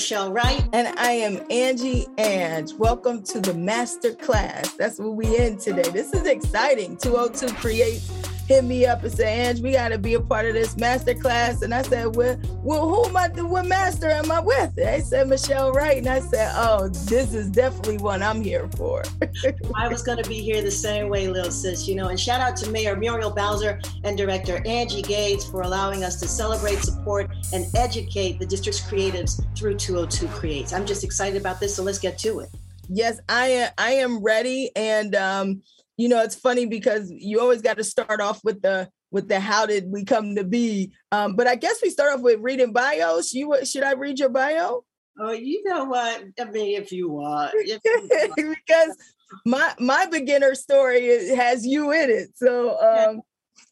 Michelle Wright. And I am Angie Ange. Welcome to the master class. That's what we in today. This is exciting. 202 Creates hit me up and say, Ange, we got to be a part of this master class. And I said, well, well who am I, what master am I with? They said, Michelle Wright. And I said, oh, this is definitely one I'm here for. I was going to be here the same way, little sis, you know. And shout out to Mayor Muriel Bowser and Director Angie Gates for allowing us to celebrate, support, and educate the district's creatives through 202 Creates. I'm just excited about this, so let's get to it. Yes, I am. I am ready, and um, you know, it's funny because you always got to start off with the with the how did we come to be. Um, but I guess we start off with reading bios. You should I read your bio? Oh, you know what? I mean, if you want, if you want. because my my beginner story has you in it. So um,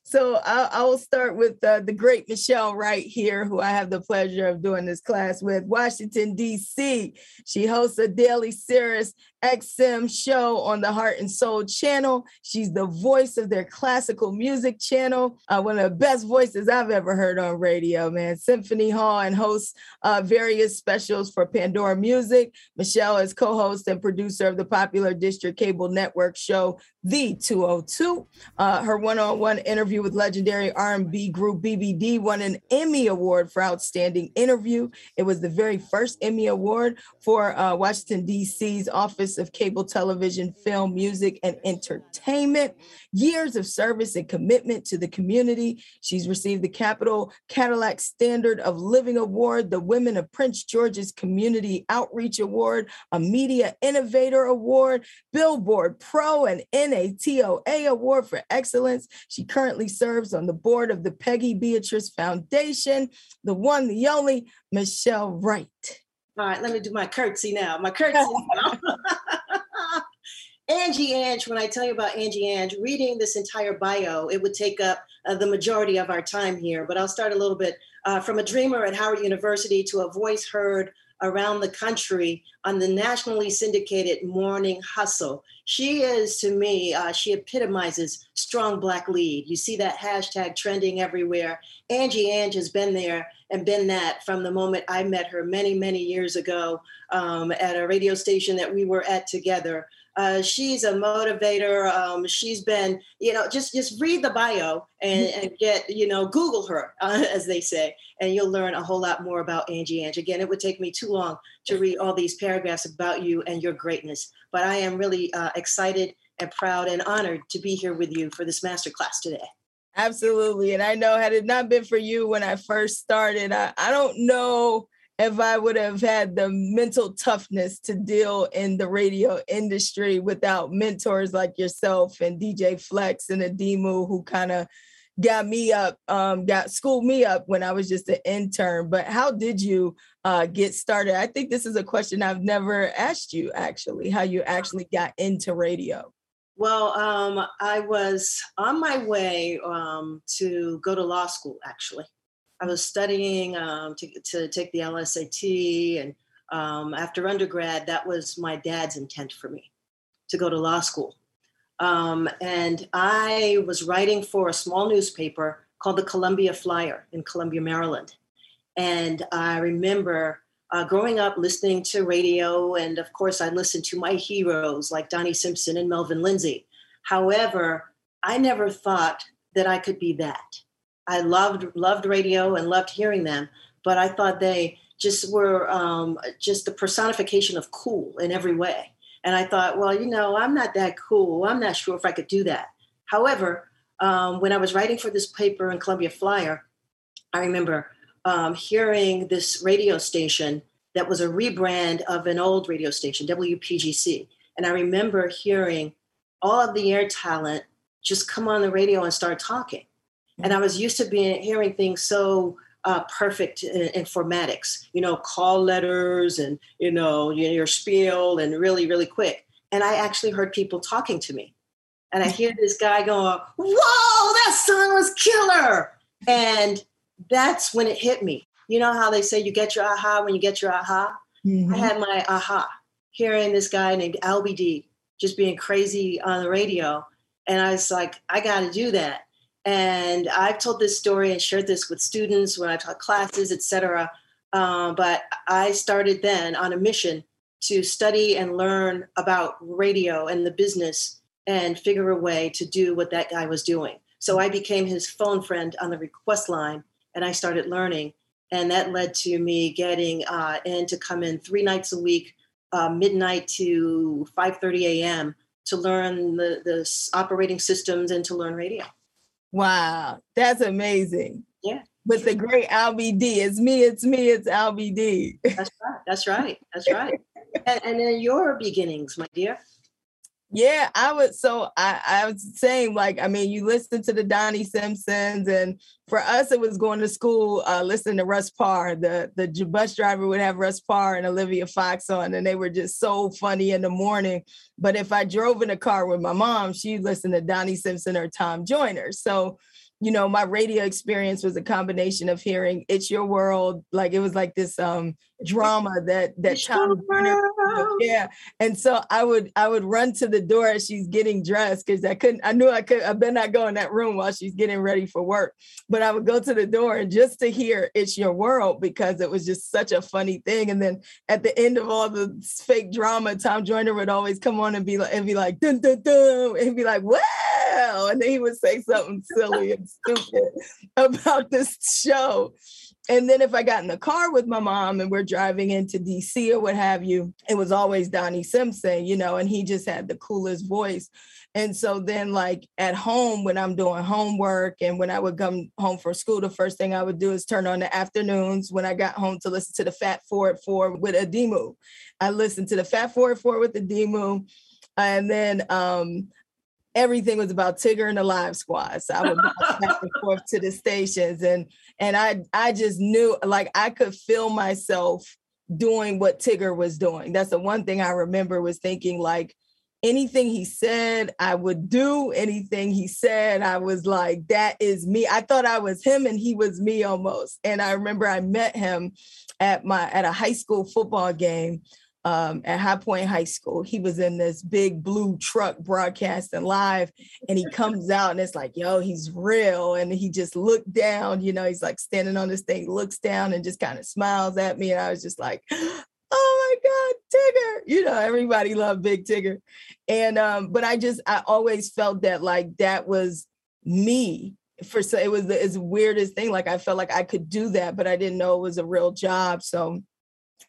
so I, I, will start with uh, the great Michelle Wright here, who I have the pleasure of doing this class with. Washington, D.C. She hosts a daily Sirius XM show on the Heart and Soul channel. She's the voice of their classical music channel, uh, one of the best voices I've ever heard on radio, man. Symphony Hall and hosts uh, various specials for Pandora Music. Michelle is co host and producer of the popular District Cable Network show, The 202. Uh, her one on one interview with legendary R&B group BBD won an Emmy Award for Outstanding Interview. It was the very first Emmy Award for uh, Washington, D.C.'s Office Of Cable Television, Film, Music, and Entertainment. Years of service and commitment to the community. She's received the Capital Cadillac Standard of Living Award, the Women of Prince George's Community Outreach Award, a Media Innovator Award, Billboard Pro and NATOA Award for Excellence. She currently serves on the board of the Peggy Beatrice Foundation, the one, the only Michelle Wright. All right, let me do my curtsy now. My curtsy now. Angie Ange, when I tell you about Angie Ange, reading this entire bio, it would take up uh, the majority of our time here. But I'll start a little bit uh, from a dreamer at Howard University to a voice heard around the country on the nationally syndicated Morning Hustle. She is, to me, uh, she epitomizes strong Black lead. You see that hashtag trending everywhere. Angie Ange has been there and been that from the moment I met her many, many years ago um, at a radio station that we were at together. Uh, she's a motivator. Um, she's been, you know, just just read the bio and, mm-hmm. and get, you know, Google her, uh, as they say, and you'll learn a whole lot more about Angie Ange. Again, it would take me too long to read all these paragraphs about you and your greatness, but I am really uh, excited and proud and honored to be here with you for this masterclass today. Absolutely. And I know had it not been for you when I first started, I, I don't know if I would have had the mental toughness to deal in the radio industry without mentors like yourself and DJ Flex and Adimu who kind of got me up, um, got schooled me up when I was just an intern. But how did you uh, get started? I think this is a question I've never asked you actually, how you actually got into radio. Well, um, I was on my way um, to go to law school, actually. I was studying um, to, to, take the LSAT, and um, after undergrad, that was my dad's intent for me to go to law school. Um, and I was writing for a small newspaper called the Columbia Flyer in Columbia, Maryland. And I remember uh, growing up listening to radio, and of course, I listened to my heroes like Donnie Simpson and Melvin Lindsay. However, I never thought that I could be that. I loved loved radio and loved hearing them, but I thought they just were um, just the personification of cool in every way. And I thought, well, you know, I'm not that cool. I'm not sure if I could do that. However, um, when I was writing for this paper in Columbia Flyer, I remember um, hearing this radio station that was a rebrand of an old radio station, WPGC. And I remember hearing all of the air talent just come on the radio and start talking. And I was used to being hearing things so uh, perfect in, informatics, you know, call letters and you know your spiel and really really quick. And I actually heard people talking to me, and I hear this guy going, "Whoa, that song was killer!" And that's when it hit me. You know how they say you get your aha when you get your aha? Mm-hmm. I had my aha hearing this guy named Albie Dee just being crazy on the radio. And I was like, I got to do that. And I've told this story and shared this with students when I taught classes, etc. Uh, but I started then on a mission to study and learn about radio and the business and figure a way to do what that guy was doing. So I became his phone friend on the request line and I started learning. And that led to me getting uh, in to come in three nights a week, uh, midnight to 5.30 a.m. to learn the, the operating systems and to learn radio. Wow, that's amazing. Yeah. With the great Albie Dee It's me, it's me, it's Al B. D. That's right. That's right. That's right. and, and then your beginnings, my dear. Yeah, I would. So I, I was saying, like, I mean, you listen to the Donnie Simpsons, and for us, it was going to school, uh, listening to Russ Parr. The the bus driver would have Russ Parr and Olivia Fox on, and they were just so funny in the morning. But if I drove in a car with my mom, she'd listen to Donnie Simpson or Tom Joyner. So you know, my radio experience was a combination of hearing "It's Your World," like it was like this um drama that that Tom yeah. And so I would I would run to the door as she's getting dressed because I couldn't. I knew I could. I better not go in that room while she's getting ready for work. But I would go to the door and just to hear "It's Your World" because it was just such a funny thing. And then at the end of all the fake drama, Tom Joyner would always come on and be like and be like dun dun dun and be like well, and then he would say something silly and stupid about this show. And then if I got in the car with my mom and we're driving into DC or what have you, it was always Donnie Simpson, you know, and he just had the coolest voice. And so then, like at home, when I'm doing homework and when I would come home from school, the first thing I would do is turn on the afternoons when I got home to listen to the Fat Forward Four with Adimu. I listened to the Fat Forward Four with Adimu. And then um, everything was about Tigger and the Live Squad. So I would bounce back and forth to the stations, and and I I just knew like I could feel myself doing what Tigger was doing. That's the one thing I remember was thinking like anything he said I would do. Anything he said I was like that is me. I thought I was him and he was me almost. And I remember I met him at my at a high school football game um, at High Point High School. He was in this big blue truck broadcasting live, and he comes out and it's like, yo, he's real. And he just looked down, you know, he's like standing on this thing, looks down and just kind of smiles at me. And I was just like, oh my God, Tigger. You know, everybody loved Big Tigger. And um, but I just I always felt that like that was me for so it was the weirdest thing. Like I felt like I could do that, but I didn't know it was a real job. So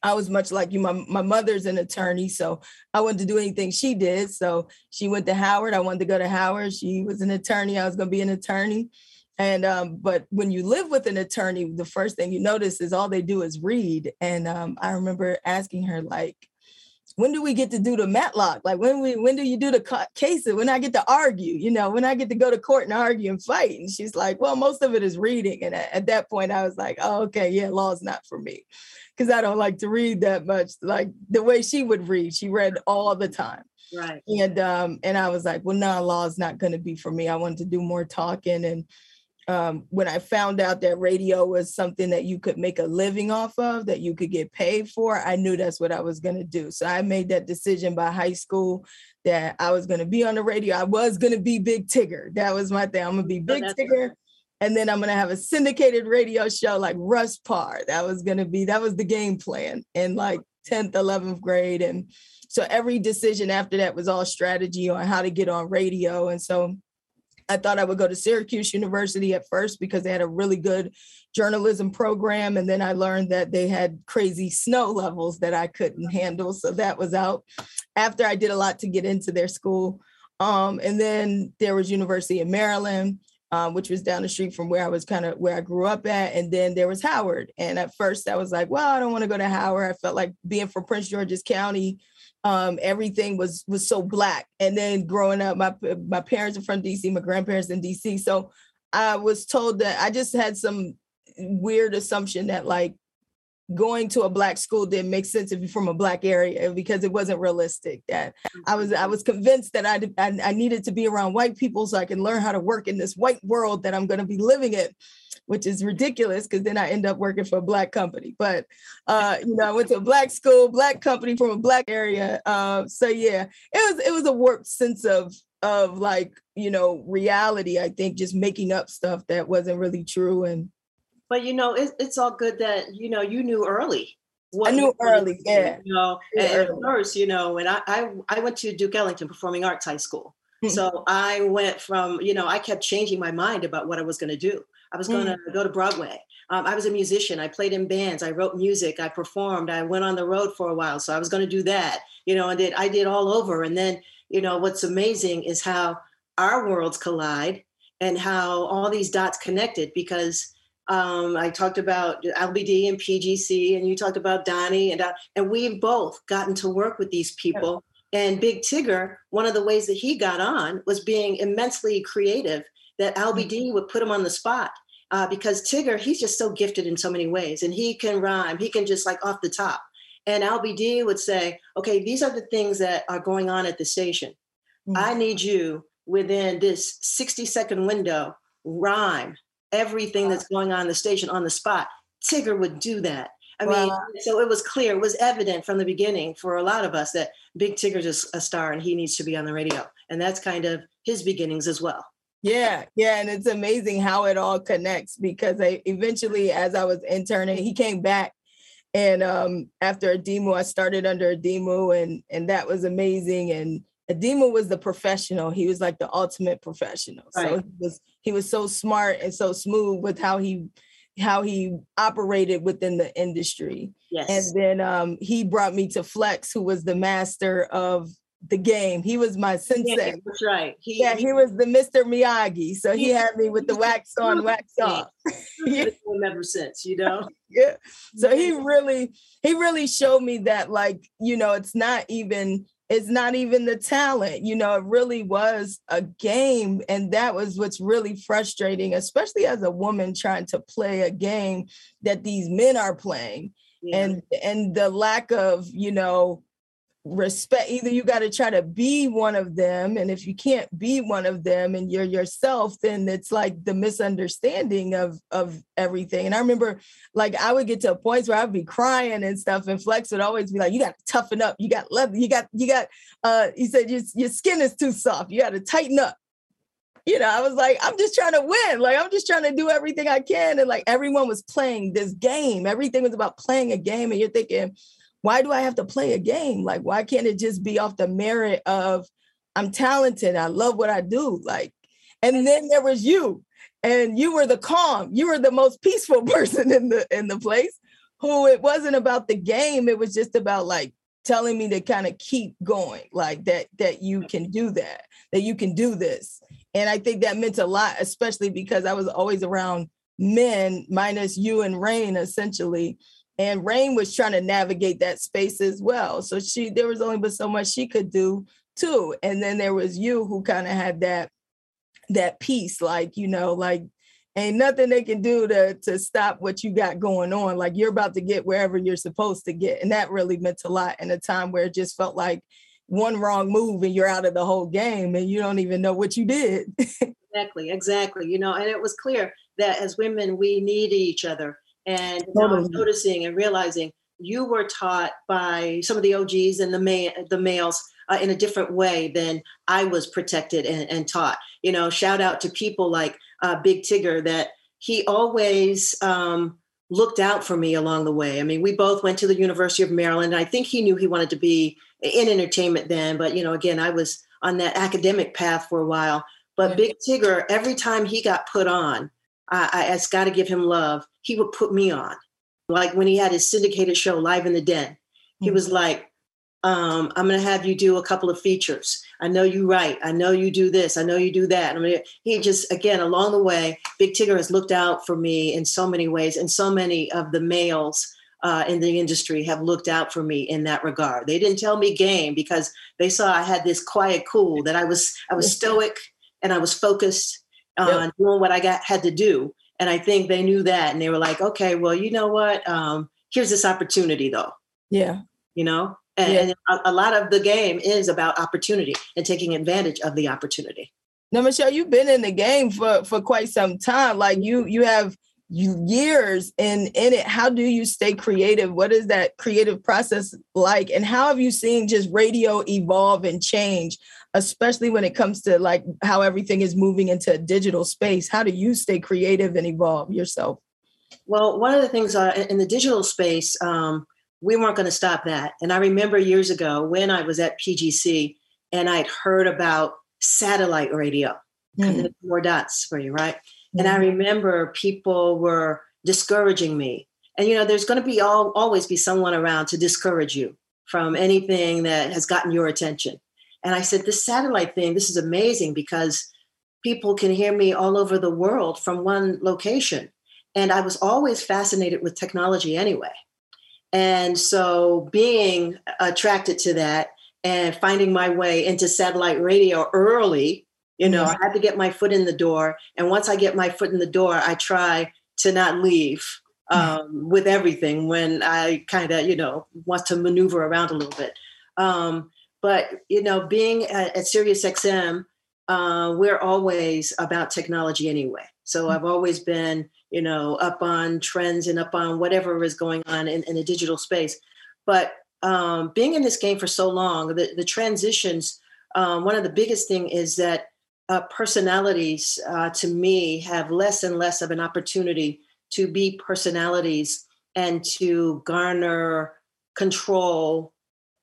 I was much like you. My, my mother's an attorney, so I wanted to do anything she did. So she went to Howard. I wanted to go to Howard. She was an attorney. I was going to be an attorney. And um, but when you live with an attorney, the first thing you notice is all they do is read. And um, I remember asking her like, when do we get to do the Matlock? Like when we when do you do the cases? When I get to argue, you know, when I get to go to court and argue and fight. And she's like, well, most of it is reading. And at, at that point, I was like, oh, okay, yeah, law's not for me because I don't like to read that much. Like the way she would read, she read all the time. Right. And um, and I was like, well, no, law is not going to be for me. I wanted to do more talking. And um, when I found out that radio was something that you could make a living off of, that you could get paid for, I knew that's what I was going to do. So I made that decision by high school that I was going to be on the radio. I was going to be Big Tigger. That was my thing. I'm going to be Big oh, Tigger. And then I'm going to have a syndicated radio show like Russ Parr. That was going to be, that was the game plan in like 10th, 11th grade. And so every decision after that was all strategy on how to get on radio. And so I thought I would go to Syracuse University at first because they had a really good journalism program. And then I learned that they had crazy snow levels that I couldn't handle. So that was out after I did a lot to get into their school. Um, and then there was University of Maryland um, which was down the street from where I was kind of where I grew up at. And then there was Howard. And at first I was like, well, I don't want to go to Howard. I felt like being from Prince George's County, um, everything was was so black. And then growing up, my my parents are from DC, my grandparents in DC. So I was told that I just had some weird assumption that like going to a black school didn't make sense if you're from a black area because it wasn't realistic that i was i was convinced that I, I, I needed to be around white people so i can learn how to work in this white world that i'm going to be living in which is ridiculous because then i end up working for a black company but uh, you know i went to a black school black company from a black area uh, so yeah it was it was a warped sense of of like you know reality i think just making up stuff that wasn't really true and But you know, it, it's all good that you know you knew early. I knew early, yeah. You know, at first, you know, when I, I I went to Duke Ellington Performing Arts High School, mm-hmm. so I went from you know I kept changing my mind about what I was going to do. I was going to mm-hmm. go to Broadway. Um, I was a musician. I played in bands. I wrote music. I performed. I went on the road for a while. So I was going to do that, you know, and did I did all over. And then, you know, what's amazing is how our worlds collide and how all these dots connected because um, I talked about Albie Dee and PGC, and you talked about Donnie, and uh, and we've both gotten to work with these people. And Big Tigger, one of the ways that he got on was being immensely creative. That Albie Dee mm-hmm. would put him on the spot uh, because Tigger, he's just so gifted in so many ways, and he can rhyme. He can just like off the top. And Albie Dee would say, "Okay, these are the things that are going on at the station. Mm-hmm. I need you within this 60 second window rhyme everything wow. that's going on in the station on the spot. Tigger would do that. I wow. mean, so it was clear, it was evident from the beginning for a lot of us that Big Tigger's is a star and he needs to be on the radio. And that's kind of his beginnings as well. Yeah, yeah, and it's amazing how it all connects because I eventually, as I was interning, he came back, and um, after Adimu, I started under Adimu, and and that was amazing. And Adimu was the professional; he was like the ultimate professional. Right. So he was he was so smart and so smooth with how he how he operated within the industry. Yes. And then um, he brought me to Flex, who was the master of the game. He was my sensei. Yeah, that's right. He, yeah, he, was the Mr. Miyagi. So he, he had me with the wax on, wax off. yeah. Ever since, you know. yeah. So he really, he really showed me that, like, you know, it's not even it's not even the talent you know it really was a game and that was what's really frustrating especially as a woman trying to play a game that these men are playing yeah. and and the lack of you know respect either you got to try to be one of them and if you can't be one of them and you're yourself then it's like the misunderstanding of of everything and i remember like i would get to points where i'd be crying and stuff and flex would always be like you got to toughen up you got leather you got you got uh he said your, your skin is too soft you got to tighten up you know, I was like, I'm just trying to win. Like, I'm just trying to do everything I can. And like, everyone was playing this game. Everything was about playing a game. And you're thinking, why do I have to play a game? Like, why can't it just be off the merit of I'm talented, I love what I do? Like, and then there was you, and you were the calm, you were the most peaceful person in the in the place. Who it wasn't about the game, it was just about like telling me to kind of keep going, like that that you can do that, that you can do this. And I think that meant a lot, especially because I was always around men, minus you and Rain, essentially and Rain was trying to navigate that space as well. So she there was only but so much she could do too. And then there was you who kind of had that that piece, like you know, like ain't nothing they can do to to stop what you got going on. Like you're about to get wherever you're supposed to get, and that really meant a lot in a time where it just felt like one wrong move and you're out of the whole game and you don't even know what you did. exactly, exactly. You know, and it was clear that as women we need each other and totally. noticing and realizing you were taught by some of the OGs and the ma- the males uh, in a different way than I was protected and, and taught. You know, shout out to people like uh, Big Tigger that he always um, looked out for me along the way. I mean, we both went to the University of Maryland. I think he knew he wanted to be in entertainment then, but you know, again, I was on that academic path for a while. But yeah. Big Tigger, every time he got put on, I, I, I got to give him love he would put me on. Like when he had his syndicated show, Live in the Den, he mm-hmm. was like, um, I'm going to have you do a couple of features. I know you write. I know you do this. I know you do that. I mean, he just, again, along the way, Big Tigger has looked out for me in so many ways, and so many of the males uh, in the industry have looked out for me in that regard. They didn't tell me game because they saw I had this quiet cool that I was I was stoic and I was focused on yep. doing what I got had to do. And I think they knew that and they were like, okay, well, you know what? Um, here's this opportunity though. Yeah. You know, and, yeah. and a, a, lot of the game is about opportunity and taking advantage of the opportunity. Now, Michelle, you've been in the game for, for quite some time. Like you, you have you years in in it. How do you stay creative? What is that creative process like? And how have you seen just radio evolve and change? especially when it comes to like how everything is moving into a digital space how do you stay creative and evolve yourself Well, one of the things uh, in the digital space, um, we weren't going to stop that. And I remember years ago when I was at PGC and I'd heard about satellite radio, mm. more dots for you, right? And I mm-hmm. remember people were discouraging me. And you know, there's going to be all, always be someone around to discourage you from anything that has gotten your attention. And I said, this satellite thing, this is amazing because people can hear me all over the world from one location. And I was always fascinated with technology anyway. And so being attracted to that and finding my way into satellite radio early, you know. I had to get my foot in the door. And once I get my foot in the door, I try to not leave mm-hmm. um, with everything when I kind of, you know, want to maneuver around a little bit. Um, but, you know, being at, at SiriusXM, uh, we're always about technology anyway. So mm-hmm. I've always been, you know, up on trends and up on whatever is going on in, in a digital space. But um, being in this game for so long, the, the transitions, um, one of the biggest thing is that uh, personalities uh, to me have less and less of an opportunity to be personalities and to garner control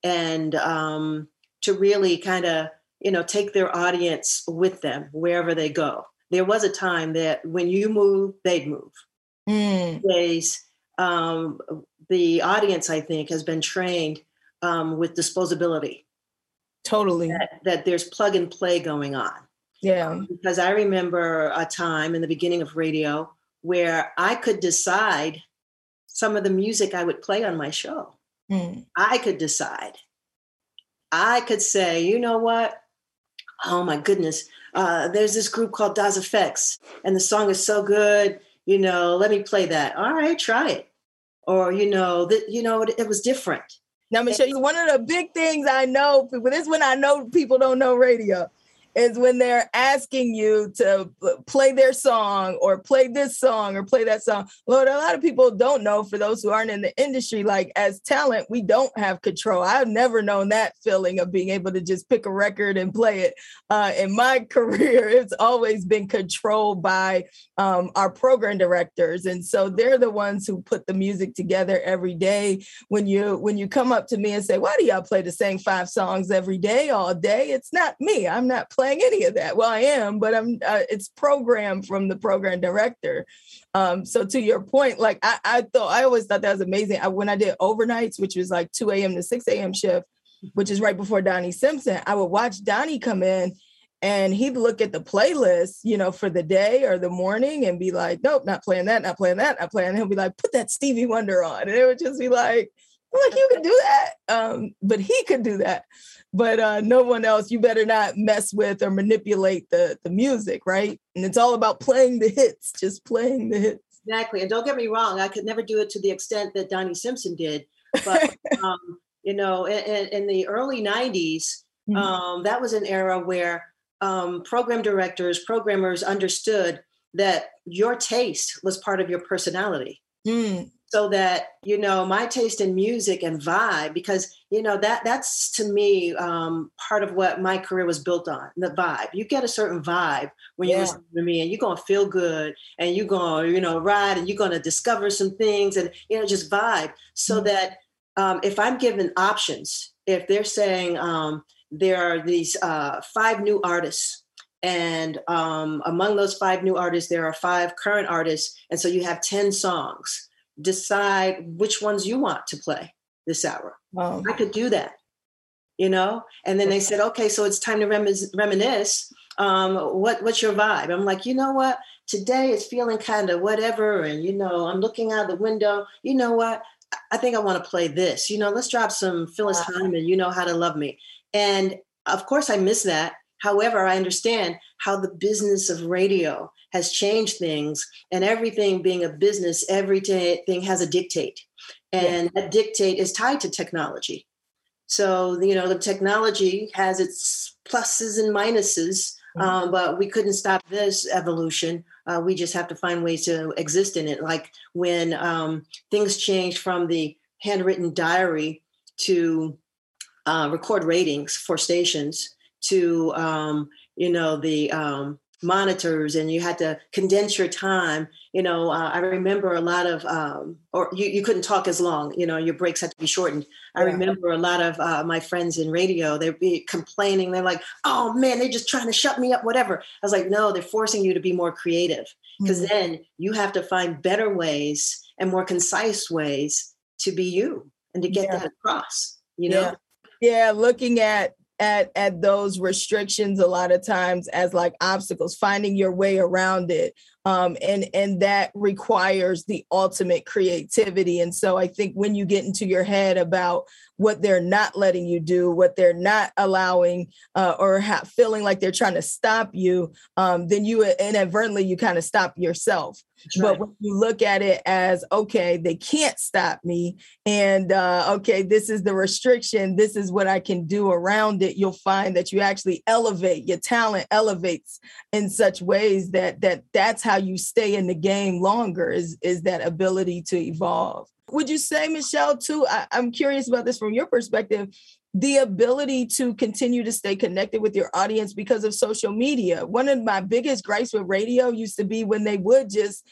and um, to really kind of you know take their audience with them wherever they go. There was a time that when you move they'd move. Mm. days um, the audience i think has been trained um, with disposability. Totally. That, that, there's plug and play going on yeah. Because i remember a time in the beginning of radio where i could decide some of the music i would play on my show. Mm. i could decide. I could say you know what? Oh my goodness uh, there's this group called Das EFX, and the song is so good you know let me play that. All right try it. Or you know that you know it, it was different. Now i'm gonna show you one of the big things i know this is when i know people don't know radio is when they're asking you to play their song or play this song or play that song. Lord, a lot of people don't know for those who aren't in the industry, like as talent, we don't have control. I've never known that feeling of being able to just pick a record and play it. Uh, in my career, it's always been controlled by um, our program directors. And so they're the ones who put the music together every day. When you when you come up to me and say, why do y'all play the same five songs every day, all day? It's not me. I'm not playing playing any of that. Well, I am, but I'm. Uh, it's programmed from the program director. Um, so to your point, like I, I thought, I always thought that was amazing. I, when I did overnights, which was like 2 a.m. to 6 a.m. shift, which is right before Donnie Simpson, I would watch Donnie come in and he'd look at the playlist, you know, for the day or the morning and be like, nope, not playing that, not playing that, not playing. And he'll be like, put that Stevie Wonder on. And it would just be like, like you can do that. Um, but he could do that but uh, no one else. You better not mess with or manipulate the the music, right? And it's all about playing the hits, just playing the hits. Exactly. And don't get me wrong, I could never do it to the extent that Donnie Simpson did. But um, you know, in, in, the early '90s, mm-hmm. um, that was an era where um, program directors, programmers understood that your taste was part of your personality. Mm so that you know my taste in music and vibe because you know that that's to me um, part of what my career was built on the vibe you get a certain vibe when yeah. you listen to me and you're gonna feel good and you're gonna you know ride and you're gonna discover some things and you know just vibe so mm-hmm. that um, if i'm given options if they're saying um, there are these uh, five new artists and um, among those five new artists there are five current artists and so you have 10 songs decide which ones you want to play this hour. Wow. I could do that, you know? And then they said, okay, so it's time to reminisce. Um, what, what's your vibe? I'm like, you know what? Today it's feeling kind of whatever. And, you know, I'm looking out the window. You know what? I think I want to play this. You know, let's drop some Phyllis wow. Hyman, You Know How to Love Me. And of course, I miss that. However, I understand how the business of radio has changed things and everything being a business everything has a dictate and yeah. that dictate is tied to technology so you know the technology has its pluses and minuses mm-hmm. um, but we couldn't stop this evolution uh, we just have to find ways to exist in it like when um, things changed from the handwritten diary to uh, record ratings for stations to um, you know the um, monitors and you had to condense your time you know uh, i remember a lot of um, or you, you couldn't talk as long you know your breaks had to be shortened i yeah. remember a lot of uh, my friends in radio they'd be complaining they're like oh man they're just trying to shut me up whatever i was like no they're forcing you to be more creative because mm-hmm. then you have to find better ways and more concise ways to be you and to get yeah. that across you know yeah. yeah looking at at at those restrictions a lot of times as like obstacles finding your way around it um, and and that requires the ultimate creativity and so i think when you get into your head about what they're not letting you do, what they're not allowing, uh, or ha- feeling like they're trying to stop you, um, then you inadvertently you kind of stop yourself. Right. But when you look at it as okay, they can't stop me, and uh, okay, this is the restriction. This is what I can do around it. You'll find that you actually elevate your talent elevates in such ways that that that's how you stay in the game longer. Is is that ability to evolve. Would you say, Michelle, too? I, I'm curious about this from your perspective the ability to continue to stay connected with your audience because of social media. One of my biggest gripes with radio used to be when they would just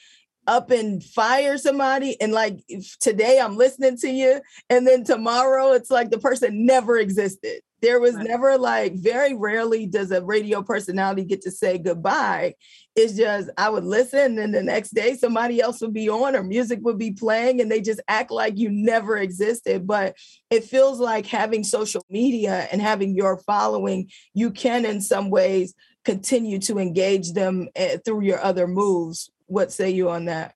up and fire somebody and like today I'm listening to you and then tomorrow it's like the person never existed. There was right. never like very rarely does a radio personality get to say goodbye. It's just I would listen and the next day somebody else would be on or music would be playing and they just act like you never existed. But it feels like having social media and having your following, you can in some ways continue to engage them eh, through your other moves. What say you on that?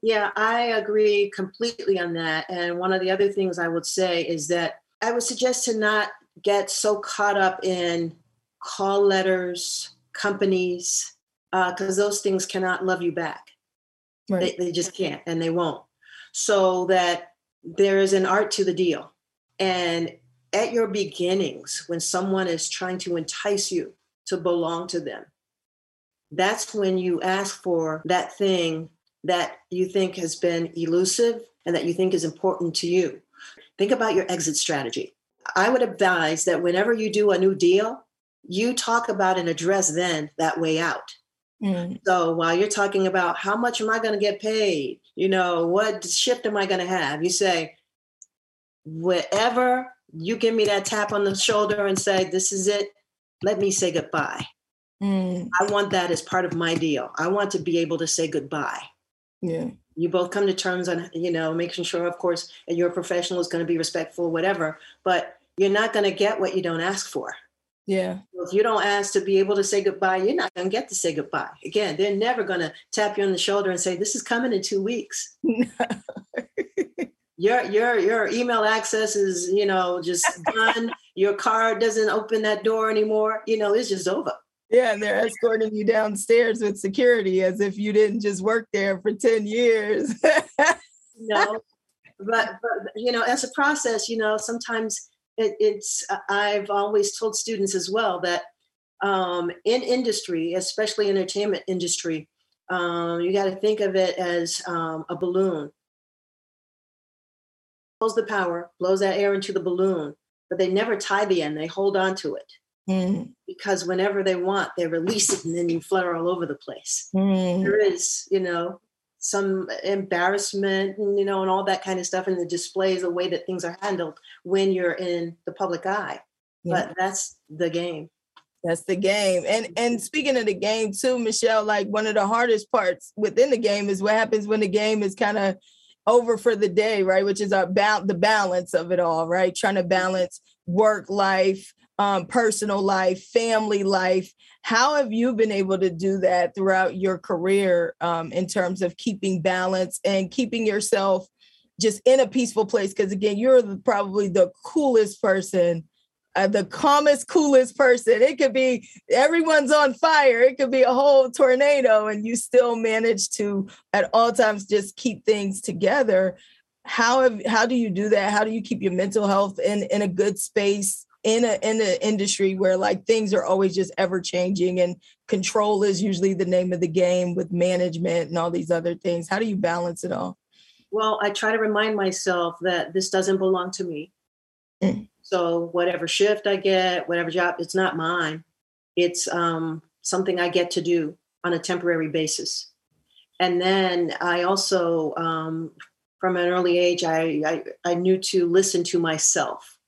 Yeah, I agree completely on that. And one of the other things I would say is that I would suggest to not get so caught up in call letters, companies, because uh, those things cannot love you back. Right. They, they just can't and they won't. So that there is an art to the deal. And at your beginnings, when someone is trying to entice you to belong to them, that's when you ask for that thing that you think has been elusive and that you think is important to you. Think about your exit strategy. I would advise that whenever you do a new deal, you talk about and address then that way out. Mm. So while you're talking about how much am I going to get paid, you know, what shift am I going to have? You say, whatever you give me that tap on the shoulder and say, this is it, let me say goodbye. Mm. I want that as part of my deal. I want to be able to say goodbye. Yeah. You both come to terms on, you know, making sure, of course, and your professional is going to be respectful, whatever, but you're not going to get what you don't ask for. Yeah. If you don't ask to be able to say goodbye, you're not going to get to say goodbye. Again, they're never going to tap you on the shoulder and say, "This is coming in two weeks." your your your email access is, you know, just done. your card doesn't open that door anymore. You know, it's just over. Yeah, and they're escorting you downstairs with security as if you didn't just work there for 10 years. no, but, but, you know, as a process, you know, sometimes it, it's, uh, I've always told students as well that um, in industry, especially entertainment industry, um, you got to think of it as um, a balloon. Blows the power, blows that air into the balloon, but they never tie the end, they hold on to it. Mm. Because whenever they want, they release it and then you flutter all over the place. Mm. There is, you know, some embarrassment, and, you know, and all that kind of stuff And the displays, the way that things are handled when you're in the public eye. Yeah. But that's the game. That's the game. And and speaking of the game too, Michelle, like one of the hardest parts within the game is what happens when the game is kind of over for the day, right? Which is about the balance of it all, right? Trying to balance work life, um, personal life, family life. How have you been able to do that throughout your career um, in terms of keeping balance and keeping yourself just in a peaceful place? Because again, you're probably the coolest person. Uh, the calmest, coolest person. It could be everyone's on fire. It could be a whole tornado, and you still manage to, at all times, just keep things together. How have how do you do that? How do you keep your mental health in in a good space in a in an industry where like things are always just ever changing and control is usually the name of the game with management and all these other things how do you balance it all well i try to remind myself that this doesn't belong to me mm. so whatever shift i get whatever job it's not mine it's um something I get to do on a temporary basis. And then I also, um, from an early age, I, I, I knew to listen to myself.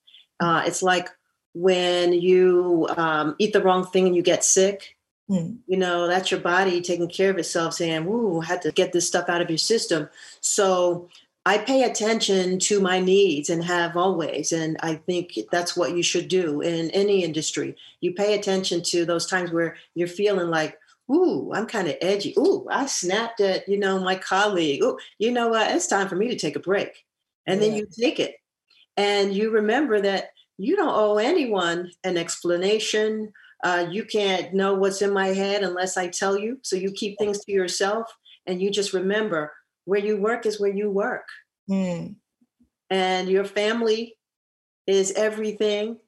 Uh, it's like when you um, eat the wrong thing and you get sick. Mm. You know, that's your body taking care of itself, saying, Ooh, I had to get this stuff out of your system. So I pay attention to my needs and have always. And I think that's what you should do in any industry. You pay attention to those times where you're feeling like, ooh, I'm kind of edgy. Ooh, I snapped at, you know, my colleague. Ooh, you know what? It's time for me to take a break. And yeah. then you take it. And you remember that you don't owe anyone an explanation. Uh, you can't know what's in my head unless I tell you. So you keep things to yourself and you just remember where you work is where you work. Mm. And your family is everything.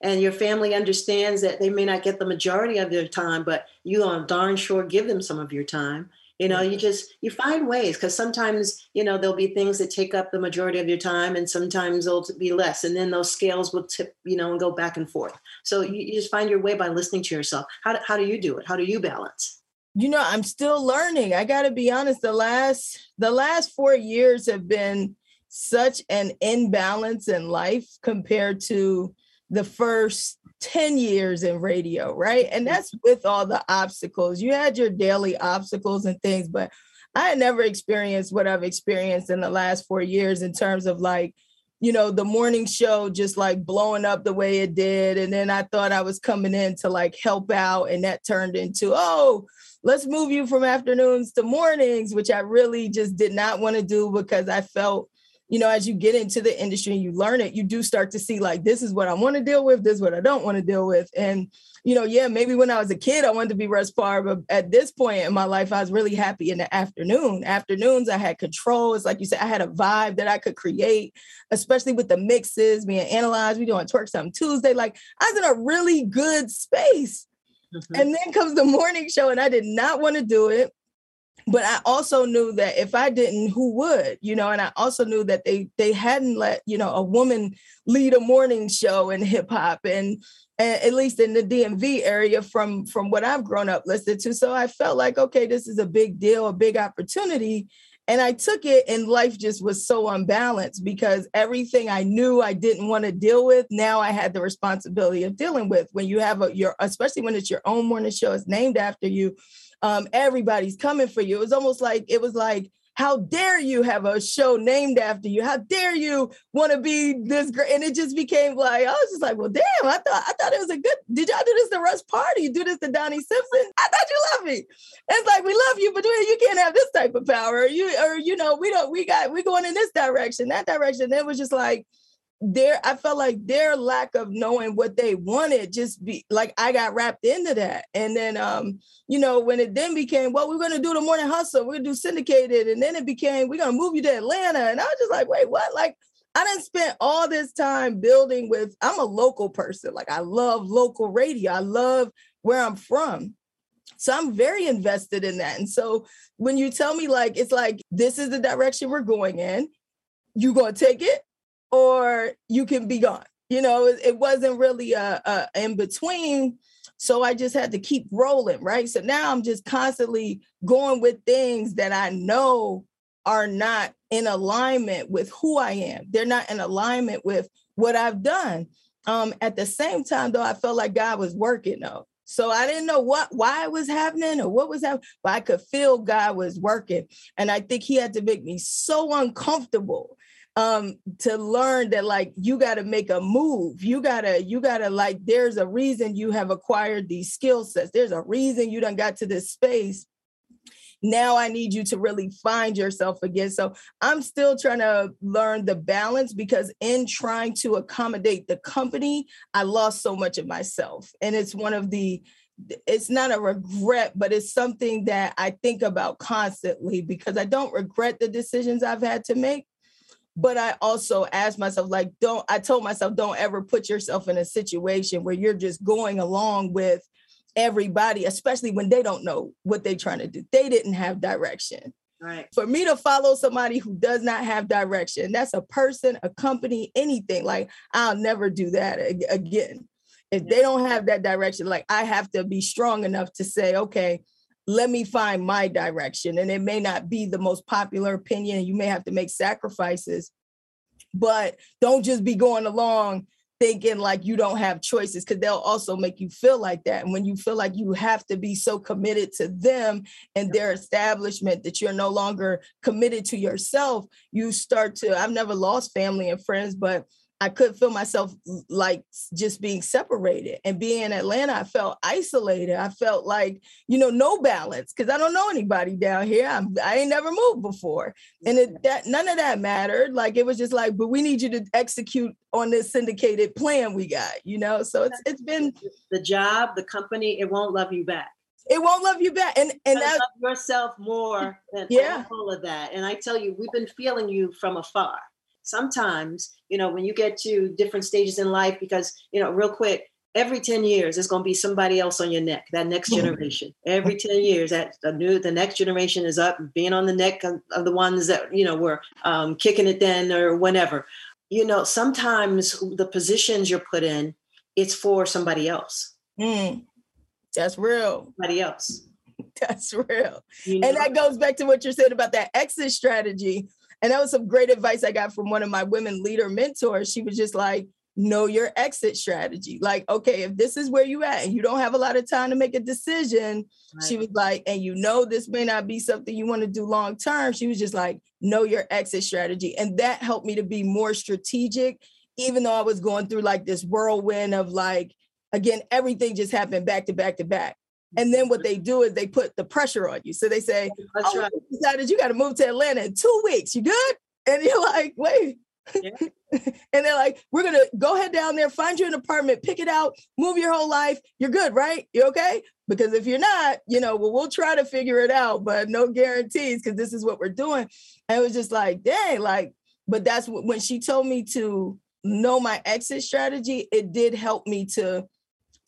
And your family understands that they may not get the majority of their time, but you are darn sure give them some of your time. You know, you just you find ways because sometimes you know there'll be things that take up the majority of your time, and sometimes they'll be less, and then those scales will tip, you know, and go back and forth. So you, you just find your way by listening to yourself. How do, how do you do it? How do you balance? you know i'm still learning i got to be honest the last the last 4 years have been such an imbalance in life compared to the first 10 years in radio right and mm-hmm. that's with all the obstacles you had your daily obstacles and things but i had never experienced what i've experienced in the last 4 years in terms of like you know the morning show just like blowing up the way it did and then i thought i was coming in to like help out and that turned into oh let's move you from afternoons to mornings, which I really just did not want to do because I felt, you know, as you get into the industry and you learn it, you do start to see like, this is what I want to deal with, this is what I don't want to deal with. And, you know, yeah, maybe when I was a kid, I wanted to be Russ Parr, but at this point in my life, I was really happy in the afternoon. Afternoons, I had control. It's like you said, I had a vibe that I could create, especially with the mixes being analyzed. We doing twerk something Tuesday. Like I was in a really good space. Mm-hmm. And then comes the morning show, and I did not want to do it. But I also knew that if I didn't, who would? You know, and I also knew that they they hadn't let, you know, a woman lead a morning show in hip hop and, and at least in the DMV area from from what I've grown up listening to. So I felt like, okay, this is a big deal, a big opportunity. And I took it, and life just was so unbalanced because everything I knew I didn't want to deal with, now I had the responsibility of dealing with. When you have a your, especially when it's your own morning show, it's named after you. Um, everybody's coming for you. It was almost like it was like how dare you have a show named after you? How dare you want to be this great? And it just became like, I was just like, well, damn, I thought I thought it was a good. Did y'all do this to Russ Parr? Do this to Donnie Simpson? I thought you loved me. It's like we love you, but you can't have this type of power. You or you know, we don't, we got we going in this direction, that direction. And it was just like their I felt like their lack of knowing what they wanted just be like I got wrapped into that. And then um, you know, when it then became, well, we're gonna do the morning hustle, we're gonna do syndicated, and then it became, we're gonna move you to Atlanta. And I was just like, wait, what? Like I didn't spend all this time building with I'm a local person. Like I love local radio. I love where I'm from. So I'm very invested in that. And so when you tell me like it's like this is the direction we're going in, you gonna take it or you can be gone. You know, it, it wasn't really a, a in between. So I just had to keep rolling, right? So now I'm just constantly going with things that I know are not in alignment with who I am. They're not in alignment with what I've done. Um, at the same time, though, I felt like God was working though. So I didn't know what why it was happening or what was happening, but I could feel God was working. And I think he had to make me so uncomfortable um to learn that like you got to make a move you gotta you gotta like there's a reason you have acquired these skill sets there's a reason you done got to this space now I need you to really find yourself again. So I'm still trying to learn the balance because in trying to accommodate the company, I lost so much of myself. And it's one of the it's not a regret, but it's something that I think about constantly because I don't regret the decisions I've had to make but I also asked myself, like, don't, I told myself, don't ever put yourself in a situation where you're just going along with everybody, especially when they don't know what they're trying to do. They didn't have direction. Right. For me to follow somebody who does not have direction, that's a person, a company, anything. Like, I'll never do that again. If they don't have that direction, like I have to be strong enough to say, okay, let me find my direction. And it may not be the most popular opinion. You may have to make sacrifices, but don't just be going along thinking like you don't have choices because they'll also make you feel like that. And when you feel like you have to be so committed to them and their establishment that you're no longer committed to yourself, you start to. I've never lost family and friends, but I could feel myself like just being separated and being in Atlanta. I felt isolated. I felt like, you know, no balance because I don't know anybody down here. I'm, I ain't never moved before. And it, that none of that mattered. Like it was just like, but we need you to execute on this syndicated plan we got, you know? So it's it's been the job, the company, it won't love you back. It won't love you back. And and that, love yourself more than yeah. all of that. And I tell you, we've been feeling you from afar sometimes, you know, when you get to different stages in life, because, you know, real quick, every 10 years there's going to be somebody else on your neck that next generation. Every 10 years that the new the next generation is up being on the neck of, of the ones that you know were um, kicking it then or whenever. You know sometimes the positions you're put in it's for somebody else. Mm, that's real. Somebody else. That's real. You know? and that goes back to what you're saying about that exit strategy and that was some great advice I got from one of my women leader mentors. She was just like, know your exit strategy. Like, okay, if this is where you at and you don't have a lot of time to make a decision, right. she was like, and you know this may not be something you want to do long term. She was just like, know your exit strategy. And that helped me to be more strategic, even though I was going through like this whirlwind of like, again, everything just happened back to back to back. And then what they do is they put the pressure on you. So they say, That's oh, right. decided you got to move to Atlanta in two weeks. You good? And you're like, wait. Yeah. and they're like, we're going to go head down there, find you an apartment, pick it out, move your whole life. You're good, right? You okay? Because if you're not, you know, well, we'll try to figure it out, but no guarantees because this is what we're doing. And it was just like, dang, like, but that's when she told me to know my exit strategy, it did help me to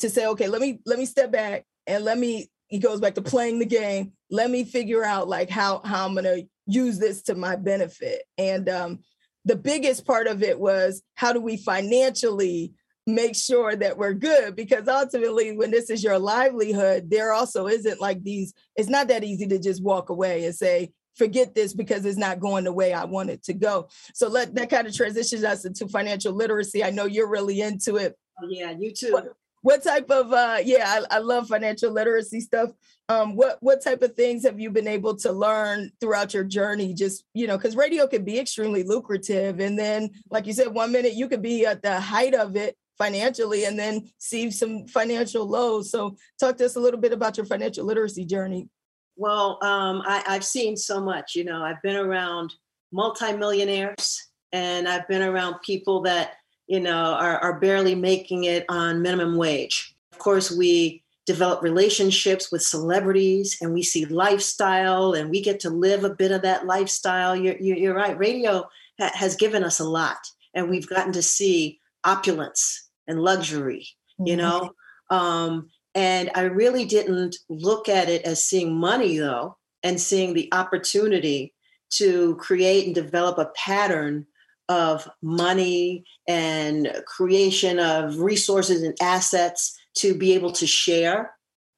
to say, okay, let me let me step back and let me he goes back to playing the game let me figure out like how how i'm to use this to my benefit and um the biggest part of it was how do we financially make sure that we're good because ultimately when this is your livelihood there also isn't like these it's not that easy to just walk away and say forget this because it's not going the way I want it to go. So let that kind of transitions us into financial literacy. I know you're really into it. Oh, yeah, you too. What, what type of uh yeah I, I love financial literacy stuff. Um what what type of things have you been able to learn throughout your journey? Just you know because radio can be extremely lucrative and then like you said one minute you could be at the height of it financially and then see some financial lows. So talk to us a little bit about your financial literacy journey. Well um I, i've seen so much you know i've been around multimillionaires and i've been around people that you know, are, are barely making it on minimum wage. Of course, we develop relationships with celebrities and we see lifestyle and we get to live a bit of that lifestyle. You're, you're right. Radio ha- has given us a lot and we've gotten to see opulence and luxury, you mm-hmm. know? Um, and I really didn't look at it as seeing money though, and seeing the opportunity to create and develop a pattern of money and creation of resources and assets to be able to share,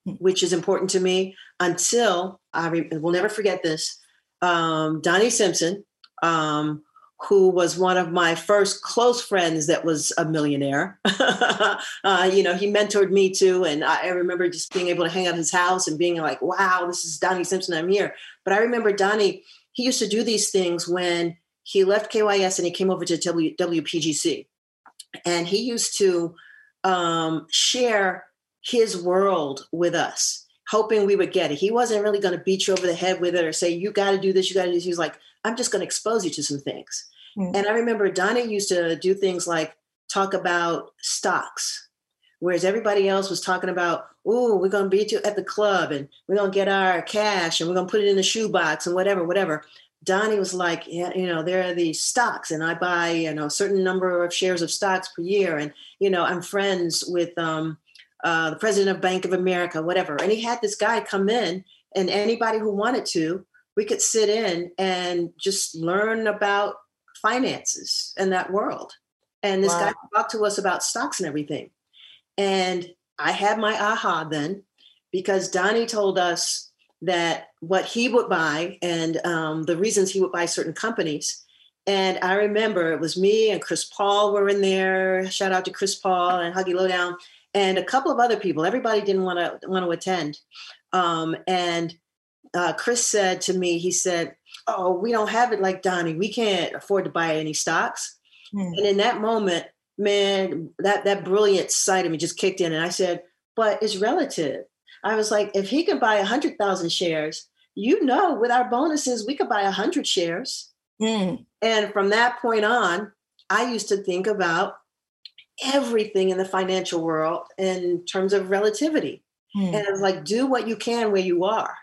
hmm. which is important to me until I re- will never forget this. Um, Donnie Simpson, um, who was one of my first close friends that was a millionaire. uh, you know, he mentored me too. And I, I, remember just being able to hang out at his house and being like, wow, this is Donnie Simpson, I'm here. But I remember Donnie, he used to do these things when he left KYS and he came over to w, WPGC. And he used to um, share his world with us, hoping we would get it. He wasn't really going to beat you over the head with it or say, you got to do this, you got to do this. He was like, I'm just going to expose you to some things. Mm-hmm. And I remember Donnie used to do things like talk about stocks, whereas everybody else was talking about, oh, we're going to beat you at the club and we're going to get our cash and we're going to put it in the shoebox and whatever, whatever. Donnie was like, yeah, you know, there are these stocks, and I buy, you know, a certain number of shares of stocks per year, and you know, I'm friends with um, uh, the president of Bank of America, whatever. And he had this guy come in, and anybody who wanted to, we could sit in and just learn about finances in that world. And this wow. guy talked to us about stocks and everything. And I had my aha then because Donnie told us that what he would buy and um, the reasons he would buy certain companies. And I remember it was me and Chris Paul were in there. Shout out to Chris Paul and Huggy Lowdown and a couple of other people. Everybody didn't want to want to attend. Um, and uh, Chris said to me, he said, "Oh, we don't have it like Donnie. We can't afford to buy any stocks." Mm. And in that moment, man, that that brilliant side of me just kicked in, and I said, "But it's relative." I was like, if he can buy a hundred thousand shares, you know, with our bonuses, we could buy a hundred shares. Mm. And from that point on, I used to think about everything in the financial world in terms of relativity. Mm. And I was like, do what you can where you are,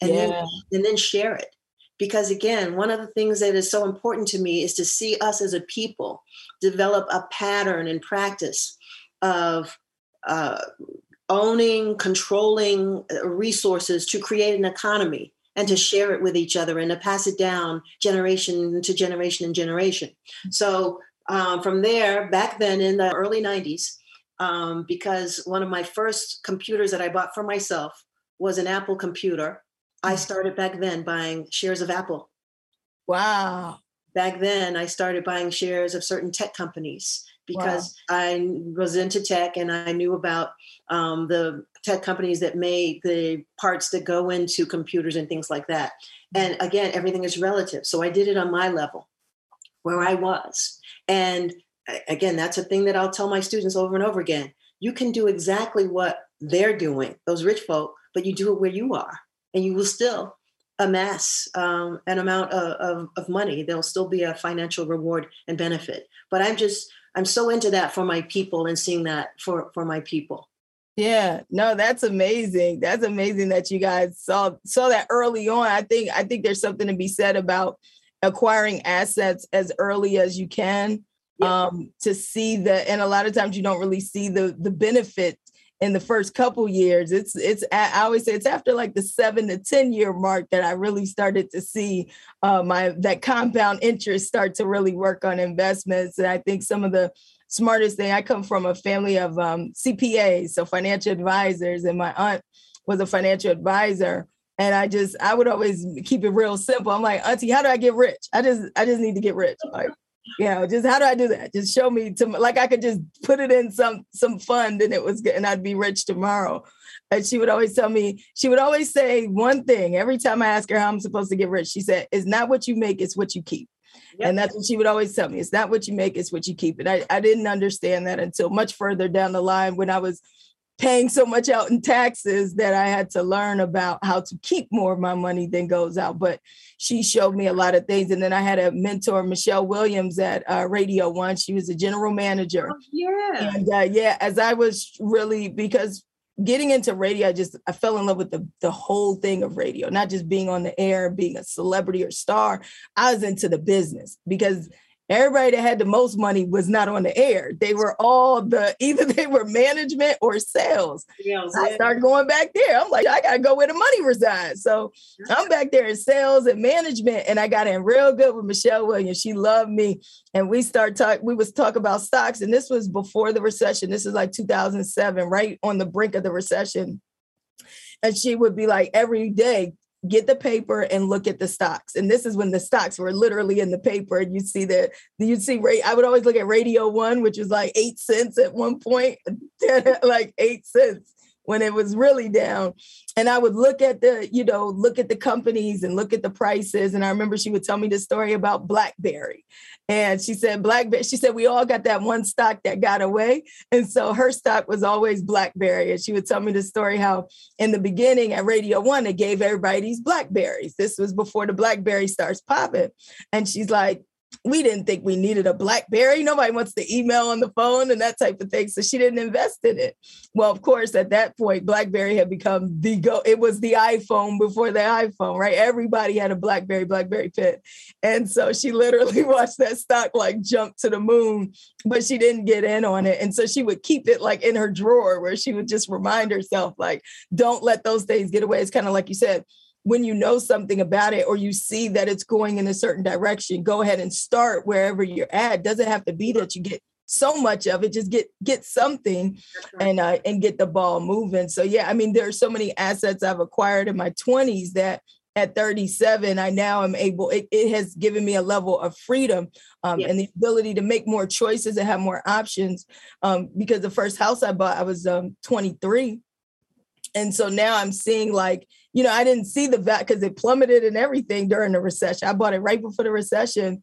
and yeah. then and then share it. Because again, one of the things that is so important to me is to see us as a people develop a pattern and practice of uh, owning, controlling uh, resources to create an economy and to share it with each other and to pass it down generation to generation and generation. So um, from there, back then in the early 90s, um, because one of my first computers that I bought for myself was an Apple computer, I mm. started back then buying shares of Apple. Wow. Back then, I started buying shares of certain tech companies because wow. I was into tech and I knew about um, the tech companies that made the parts that go into computers and things like that. And mm-hmm. again, everything is relative. So I did it on my level where I was. And again, that's a thing that I'll tell my students over and over again. You can do exactly what they're doing, those rich folk, but you do it where you are, and you will still amass um, an amount of, of, of money. There'll still be a financial reward and benefit. But I'm just I'm so into that for my people and seeing that for for my people. Yeah, no, that's amazing. That's amazing that you guys saw saw that early on. I think I think there's something to be said about acquiring assets as early as you can yeah. um, to see that. And a lot of times you don't really see the the benefit in the first couple years. It's it's I always say it's after like the seven to ten year mark that I really started to see uh, my that compound interest start to really work on investments. And I think some of the smartest thing I come from a family of um, CPAs, so financial advisors, and my aunt was a financial advisor. And I just I would always keep it real simple. I'm like, Auntie, how do I get rich? I just I just need to get rich. Like you know, just how do I do that? Just show me to like I could just put it in some some fund and it was good and I'd be rich tomorrow. And she would always tell me, she would always say one thing every time I ask her how I'm supposed to get rich. She said, It's not what you make, it's what you keep. Yep. And that's what she would always tell me. It's not what you make, it's what you keep. And I, I didn't understand that until much further down the line when I was paying so much out in taxes that I had to learn about how to keep more of my money than goes out. But she showed me a lot of things. And then I had a mentor, Michelle Williams at uh, Radio One. She was a general manager. Oh, yeah. And uh, yeah, as I was really, because getting into radio, I just I fell in love with the the whole thing of radio, not just being on the air, being a celebrity or star. I was into the business because everybody that had the most money was not on the air. They were all the either they were management or sales. Yeah, I started going back there. I'm like, I gotta go where the money resides. So I'm back there in sales and management, and I got in real good with Michelle Williams. She loved me, and we start talk. We was talk about stocks, and this was before the recession. This is like 2007, right on the brink of the recession. And she would be like every day, get the paper and look at the stocks. And this is when the stocks were literally in the paper. And you see that you'd see rate. I would always look at Radio One, which was like eight cents at one point, like eight cents when it was really down. And I would look at the, you know, look at the companies and look at the prices. And I remember she would tell me the story about BlackBerry. And she said, BlackBerry, she said, we all got that one stock that got away. And so her stock was always BlackBerry. And she would tell me the story how in the beginning at Radio One, they gave everybody these Blackberries. This was before the Blackberry starts popping. And she's like, we didn't think we needed a blackberry. Nobody wants to email on the phone and that type of thing so she didn't invest in it. Well of course at that point blackberry had become the go it was the iphone before the iphone right? Everybody had a blackberry blackberry pit. And so she literally watched that stock like jump to the moon but she didn't get in on it. And so she would keep it like in her drawer where she would just remind herself like don't let those things get away. It's kind of like you said when you know something about it or you see that it's going in a certain direction, go ahead and start wherever you're at. Doesn't have to be that you get so much of it. Just get get something and uh, and get the ball moving. So yeah, I mean, there are so many assets I've acquired in my 20s that at 37 i now am able it, it has given me a level of freedom um, yes. and the ability to make more choices and have more options um, because the first house i bought i was um, 23 and so now i'm seeing like you know i didn't see the vat because it plummeted and everything during the recession. I bought it right before the recession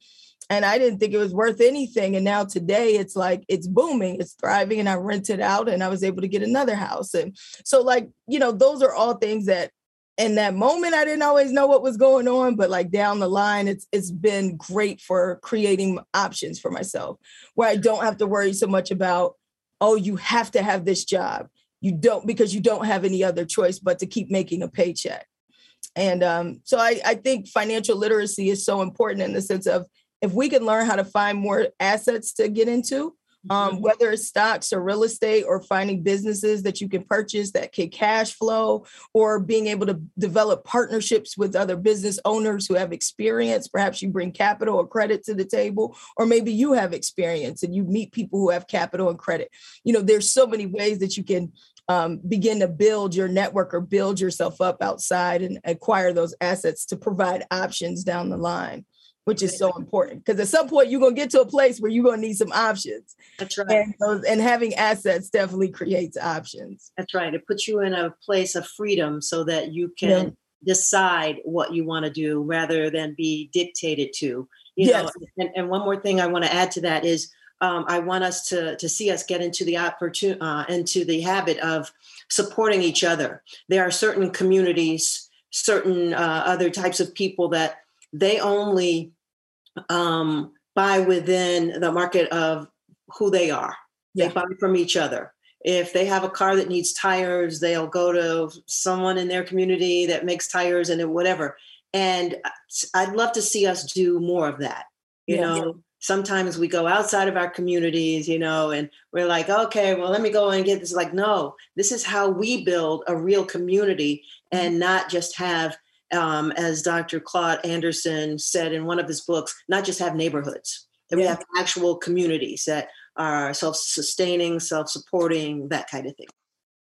and i didn't think it was worth anything and now today it's like it's booming it's thriving and i rented out and i was able to get another house and so like you know those are all things that in that moment i didn't always know what was going on but like down the line it's it's been great for creating options for myself where i don't have to worry so much about oh you have to have this job you don't because you don't have any other choice but to keep making a paycheck and um, so I, I think financial literacy is so important in the sense of if we can learn how to find more assets to get into um, mm-hmm. whether it's stocks or real estate or finding businesses that you can purchase that can cash flow or being able to develop partnerships with other business owners who have experience. Perhaps you bring capital or credit to the table, or maybe you have experience and you meet people who have capital and credit. You know, there's so many ways that you can um, begin to build your network or build yourself up outside and acquire those assets to provide options down the line which is so important because at some point you're going to get to a place where you're going to need some options. That's right. And, those, and having assets definitely creates options. That's right. It puts you in a place of freedom so that you can yeah. decide what you want to do rather than be dictated to. You yes. know, and, and one more thing I want to add to that is um, I want us to to see us get into the opportunity uh, into the habit of supporting each other. There are certain communities, certain uh, other types of people that they only um, buy within the market of who they are. Yeah. They buy from each other. If they have a car that needs tires, they'll go to someone in their community that makes tires and whatever. And I'd love to see us do more of that. You yeah. know, sometimes we go outside of our communities, you know, and we're like, okay, well, let me go and get this. Like, no, this is how we build a real community and not just have um, as Dr. Claude Anderson said in one of his books, not just have neighborhoods, that yeah. we have actual communities that are self-sustaining, self-supporting, that kind of thing.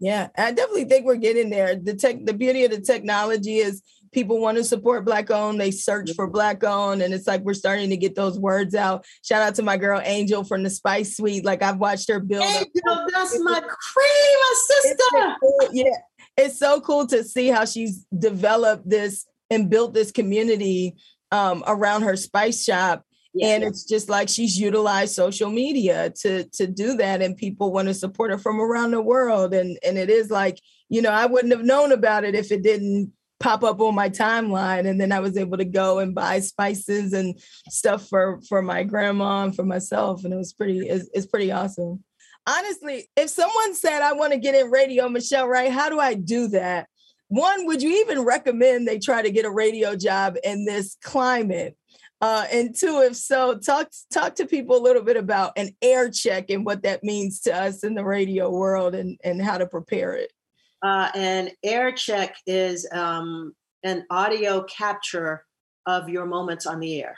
Yeah, I definitely think we're getting there. The tech, the beauty of the technology is people want to support black owned they search for mm-hmm. black owned and it's like we're starting to get those words out shout out to my girl angel from the spice suite like i've watched her build angel, that's my cream sister yeah it's so cool to see how she's developed this and built this community um, around her spice shop. Yeah. And it's just like she's utilized social media to to do that, and people want to support her from around the world. And and it is like you know I wouldn't have known about it if it didn't pop up on my timeline and then i was able to go and buy spices and stuff for for my grandma and for myself and it was pretty it's, it's pretty awesome honestly, if someone said, I want to get in radio, Michelle right how do I do that? One, would you even recommend they try to get a radio job in this climate? Uh, and two, if so, talk talk to people a little bit about an air check and what that means to us in the radio world and, and how to prepare it. Uh, an air check is um, an audio capture of your moments on the air.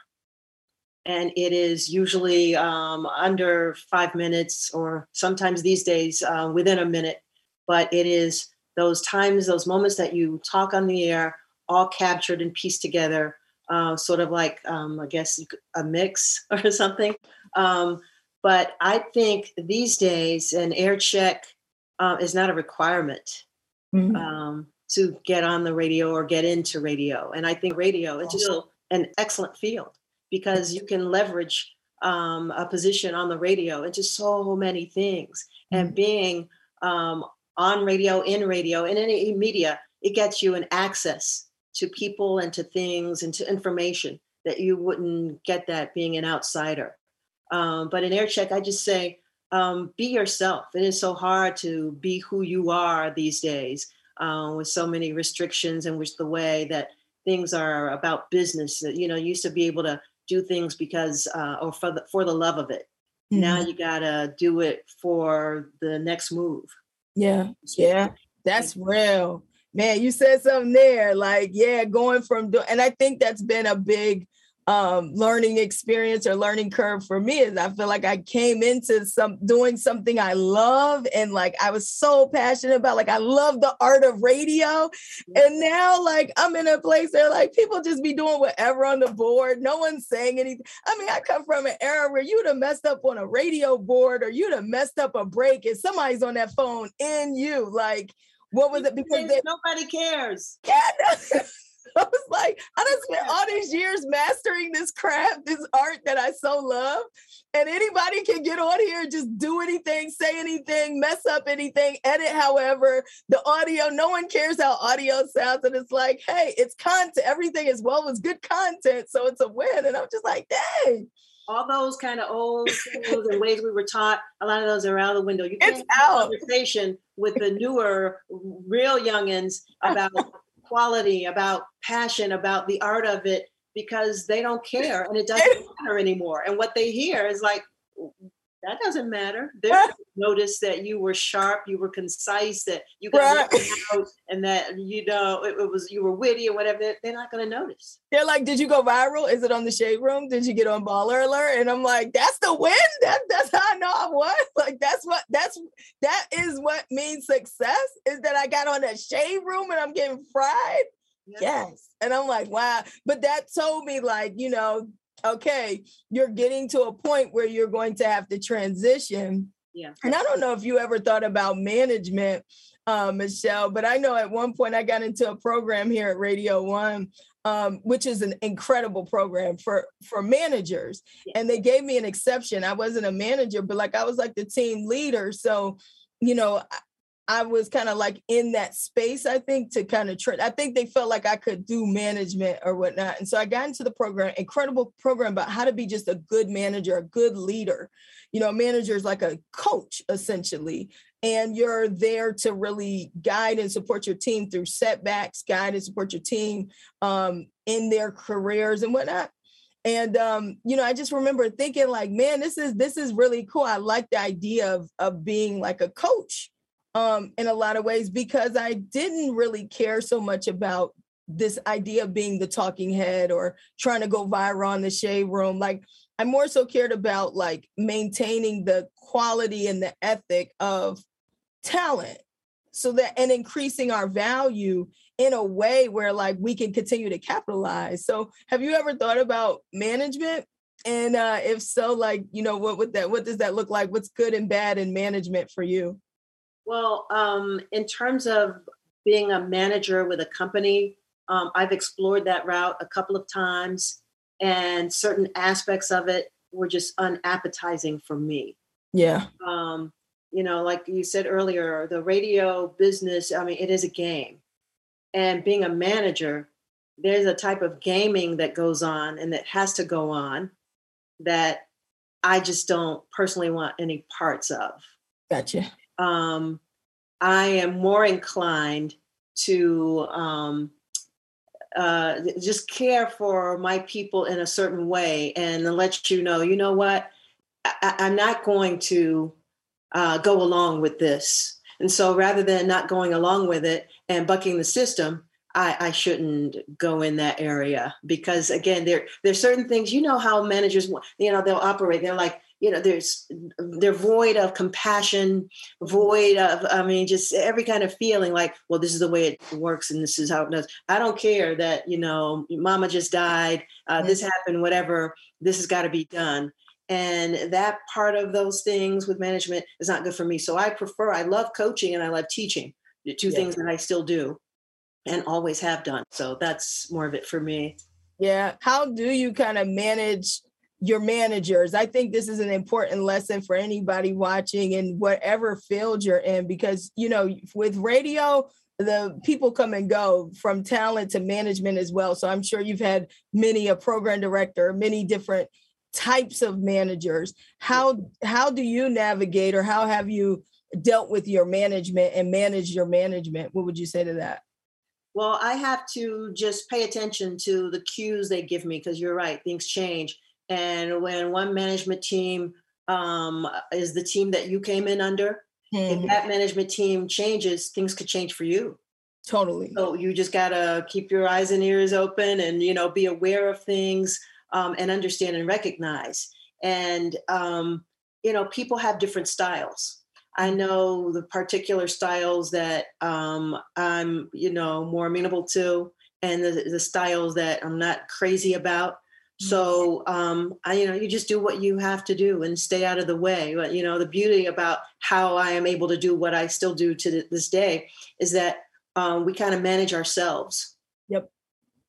And it is usually um, under five minutes or sometimes these days uh, within a minute. But it is those times those moments that you talk on the air all captured and pieced together uh, sort of like um, i guess a mix or something. Um, but i think these days an air check uh, is not a requirement mm-hmm. Um, to get on the radio or get into radio and i think radio is still an excellent field because you can leverage um, a position on the radio into so many things. And mm-hmm. being um, on radio, in radio, in any media, it gets you an access to people and to things and to information that you wouldn't get that being an outsider. Um, but in air check, I just say, um, be yourself. It is so hard to be who you are these days uh, with so many restrictions and with the way that things are about business. That you know, you used to be able to do things because uh, or for the for the love of it. Mm-hmm. Now you gotta do it for the next move. Yeah, yeah, that's real, man. You said something there, like yeah, going from do- and I think that's been a big um, learning experience or learning curve for me is I feel like I came into some doing something I love and like I was so passionate about like I love the art of radio. And now like I'm in a place where like people just be doing whatever on the board. No one's saying anything I mean I come from an era where you'd have messed up on a radio board or you'd have messed up a break and somebody's on that phone in you. Like what was it? Because they, nobody cares. Yeah I was like, I done spent all these years mastering this craft, this art that I so love. And anybody can get on here and just do anything, say anything, mess up anything, edit however. The audio, no one cares how audio sounds. And it's like, hey, it's content. Everything as well was good content. So it's a win. And I'm just like, dang all those kind of old things and ways we were taught, a lot of those are out of the window. You can't it's have a conversation with the newer, real youngins about quality, about passion, about the art of it, because they don't care and it doesn't matter anymore. And what they hear is like, that doesn't matter. They notice that you were sharp, you were concise, that you got right. out, and that you know it, it, was you were witty or whatever. They're not going to notice. They're like, "Did you go viral? Is it on the shade room? Did you get on Baller Alert?" And I'm like, "That's the win. That that's how I know I won. Like that's what that's that is what means success is that I got on that shade room and I'm getting fried." Yes. yes. And I'm like, wow. But that told me, like, you know, okay, you're getting to a point where you're going to have to transition. Yeah. And I don't know if you ever thought about management, uh, Michelle, but I know at one point I got into a program here at Radio One, um, which is an incredible program for for managers. Yeah. And they gave me an exception. I wasn't a manager, but like I was like the team leader. So, you know, I was kind of like in that space, I think, to kind of train. I think they felt like I could do management or whatnot. And so I got into the program, incredible program about how to be just a good manager, a good leader. You know, a manager is like a coach essentially. And you're there to really guide and support your team through setbacks, guide and support your team um, in their careers and whatnot and um, you know i just remember thinking like man this is this is really cool i like the idea of of being like a coach um, in a lot of ways because I didn't really care so much about this idea of being the talking head or trying to go viral on the shade room. Like I more so cared about like maintaining the quality and the ethic of talent so that and increasing our value in a way where like we can continue to capitalize. So have you ever thought about management? And uh if so, like, you know, what would that what does that look like? What's good and bad in management for you? Well, um, in terms of being a manager with a company, um, I've explored that route a couple of times, and certain aspects of it were just unappetizing for me. Yeah. Um, you know, like you said earlier, the radio business, I mean, it is a game. And being a manager, there's a type of gaming that goes on and that has to go on that I just don't personally want any parts of. Gotcha um, I am more inclined to um, uh, just care for my people in a certain way and let you know, you know what, I, am not going to uh, go along with this. And so rather than not going along with it and bucking the system, I, I, shouldn't go in that area because again, there there's certain things you know how managers you know they'll operate. They're like, you know there's they're void of compassion void of i mean just every kind of feeling like well this is the way it works and this is how it does. I don't care that you know mama just died uh, this happened whatever this has got to be done. And that part of those things with management is not good for me. So i prefer i love coaching and i love teaching the two yeah. things that i still do and always have done. So that's more of it for me. Yeah. How do you kind of manage your managers. I think this is an important lesson for anybody watching in whatever field you're in because, you know, with radio, the people come and go from talent to management as well. So I'm sure you've had many a program director, many different types of managers. How how do you navigate or how have you dealt with your management and manage your management? What would you say to that? Well, I have to just pay attention to the cues they give me because you're right, things change. And when one management team um, is the team that you came in under, mm-hmm. if that management team changes, things could change for you. Totally. So you just gotta keep your eyes and ears open, and you know, be aware of things. um, and understand and recognize. And um, you know, people have different styles. I know the particular styles that um, I'm, you know, more amenable to, and the, the styles that I'm not crazy about. Mm-hmm. So, um, I, you know, you just do what you have to do and stay out of the way. But you know, the beauty about how I am able to do what I still do to this day is that um, we kind of manage ourselves. Yep.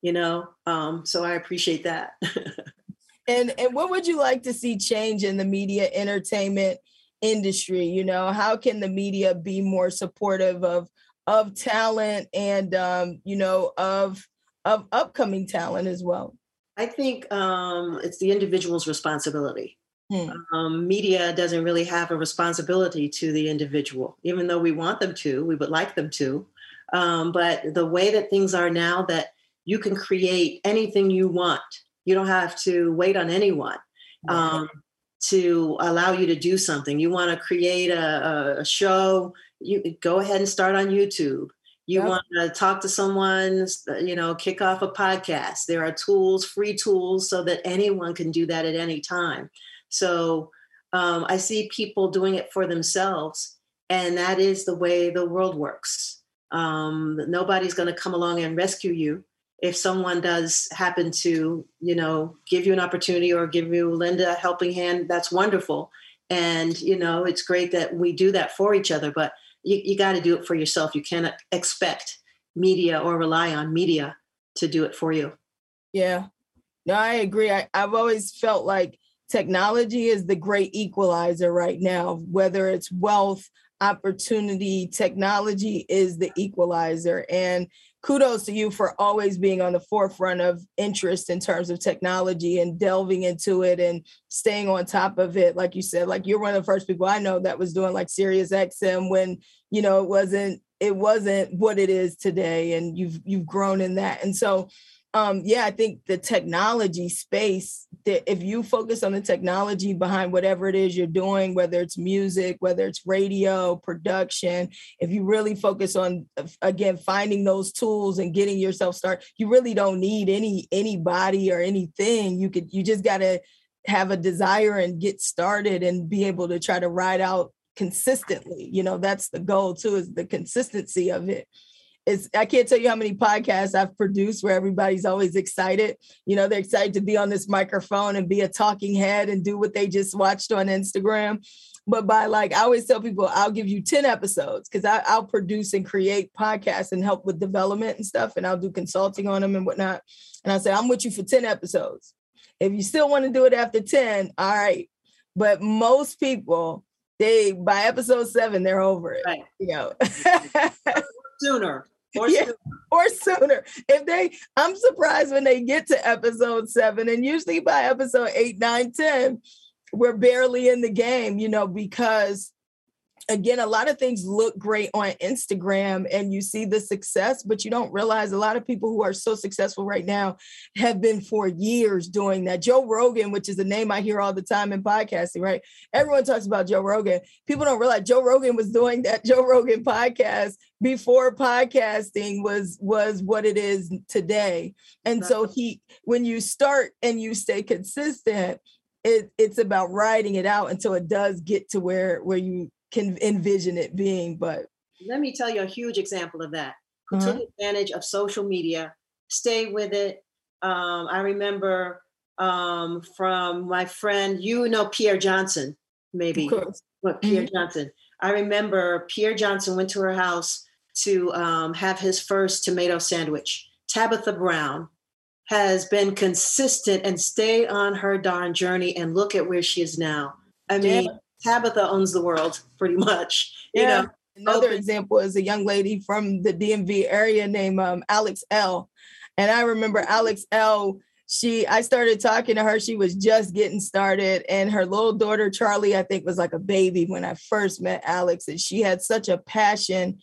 You know, um, so I appreciate that. and and what would you like to see change in the media entertainment industry you know how can the media be more supportive of of talent and um you know of of upcoming talent as well i think um it's the individual's responsibility hmm. um, media doesn't really have a responsibility to the individual even though we want them to we would like them to um, but the way that things are now that you can create anything you want you don't have to wait on anyone um, to allow you to do something. You want to create a, a, show, you go ahead and start on YouTube. You yep. want to talk to someone, you know, kick off a podcast. There are tools, free tools, so that anyone can do that at any time. So um, I see people doing it for themselves, and that is the way the world works. Um, nobody's going to come along and rescue you if someone does happen to you know give you an opportunity or give you linda a helping hand that's wonderful and you know it's great that we do that for each other but you, you got to do it for yourself. You cannot expect media or rely on media to do it for you. Yeah. No i agree. I, i've always felt like technology is the great equalizer right now. Whether it's wealth opportunity technology is the equalizer. And kudos to you for always being on the forefront of interest in terms of technology and delving into it and staying on top of it. Like you said, like you're one of the first people I know that was doing like Sirius XM when, you know, it wasn't it wasn't what it is today and you've you've grown in that. And so um, yeah, I think the technology space, that if you focus on the technology behind whatever it is you're doing, whether it's music, whether it's radio, production, if you really focus on again finding those tools and getting yourself started, you really don't need any anybody or anything. You could you just gotta have a desire and get started and be able to try to ride out consistently. You know, that's the goal too, is the consistency of it it's I can't tell you how many podcasts I've produced where everybody's always excited. You know, they're excited to be on this microphone and be a talking head and do what they just watched on Instagram. But by like, I always tell people, I'll give you 10 episodes because I'll produce and create podcasts and help with development and stuff. And I'll do consulting on them and whatnot. And I say, I'm with you for 10 episodes. If you still want to do it after 10, all right. But most people, they by episode seven, they're over it. Right. You know. sooner or, yeah, sooner. or sooner. If they, I'm surprised when they get to episode seven, and usually by episode eight, nine, ten, we're barely in the game, you know, because again, a lot of things look great on Instagram and you see the success, but you don't realize a lot of people who are so successful right now have been for years doing that. Joe Rogan, which is a name I hear all the time in podcasting, right? Everyone talks about Joe Rogan. People don't realize Joe Rogan was doing that Joe Rogan podcast before podcasting was was what it is today. And so he when you start and you stay consistent, it, it's about writing it out until it does get to where where you can envision it being. But let me tell you a huge example of that. Uh-huh. Take advantage of social media, stay with it. Um, I remember um, from my friend, you know Pierre Johnson, maybe. What Pierre mm-hmm. Johnson. I remember Pierre Johnson went to her house to um, have his first tomato sandwich. Tabitha Brown has been consistent and stay on her darn journey and look at where she is now. I mean, yeah. Tabitha owns the world pretty much. Yeah. You know, another open. example is a young lady from the DMV area named um, Alex Elle. And I remember Alex Elle. She, I started talking to her. She was just getting started, and her little daughter Charlie, I think, was like a baby when I first met Alex. And she had such a passion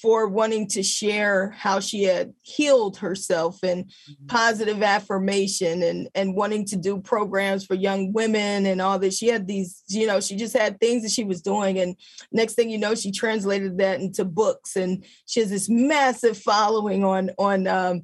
for wanting to share how she had healed herself and mm-hmm. positive affirmation and and wanting to do programs for young women and all this she had these you know she just had things that she was doing and next thing you know she translated that into books and she has this massive following on on um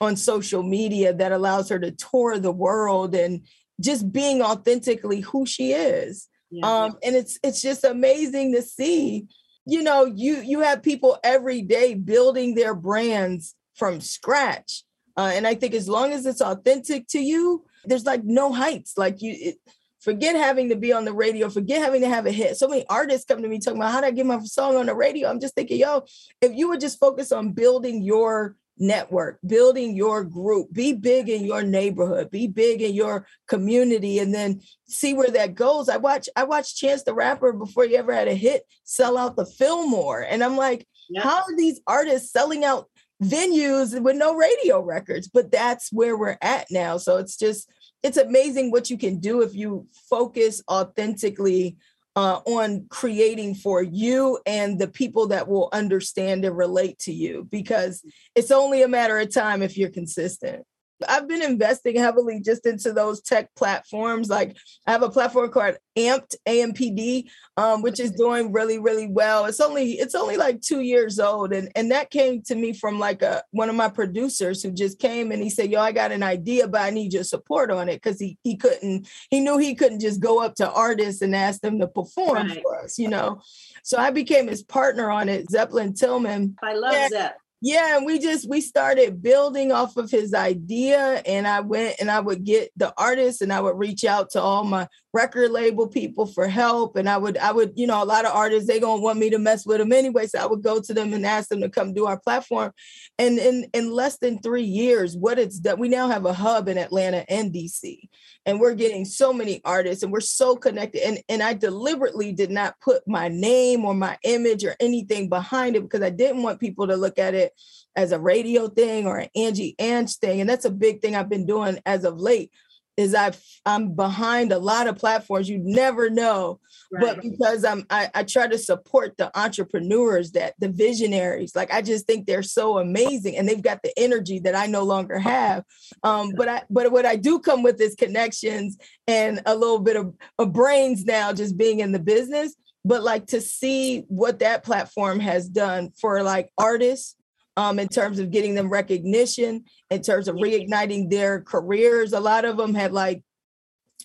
on social media that allows her to tour the world and just being authentically who she is. Yeah. Um, and it's it's just amazing to see. You know, you you have people every day building their brands from scratch. Uh, and I think as long as it's authentic to you, there's like no heights. Like you, it, forget having to be on the radio, forget having to have a hit. So many artists come to me talking about how do I get my song on the radio? I'm just thinking, yo, if you would just focus on building your network, building your group, be big in your neighborhood, be big in your community, and then see where that goes. I watch, I watched Chance the Rapper before he ever had a hit sell out the Fillmore. And I'm like, yeah. how are these artists selling out venues with no radio records? But that's where we're at now. So it's just it's amazing what you can do if you focus authentically uh, on creating for you and the people that will understand and relate to you because it's only a matter of time if you're consistent. I've been investing heavily just into those tech platforms. Like I have a platform called Amped AMPD, um, which is doing really, really well. It's only it's only like two years old, and and that came to me from like a one of my producers who just came and he said, "Yo, I got an idea, but I need your support on it," because he he couldn't he knew he couldn't just go up to artists and ask them to perform right. for us, you know. So I became his partner on it, Zeppelin Tillman. I love yeah. Yeah and we just we started building off of his idea and i went and i would get the artists and i would reach out to all my record label people for help and i would i would you know a lot of artists they gonna want me to mess with them anyway so i would go to them and ask them to come do our platform. And in in less than three years what it's done we now have a hub in atlanta and dc and we're getting so many artists and we're so connected and and i deliberately did not put my name or my image or anything behind it because i didn't want people to look at it as a radio thing or an angie ange thing and that's a big thing i've been doing as of late is i I'm behind a lot of platforms. You never know, right. but because I'm I, I try to support the entrepreneurs that the visionaries. Like I just think they're so amazing and they've got the energy that I no longer have. Um, but I but what I do come with is connections and a little bit of, of brains now, just being in the business. But like to see what that platform has done for like artists um, in terms of getting them recognition, in terms of reigniting their careers. A lot of them had like,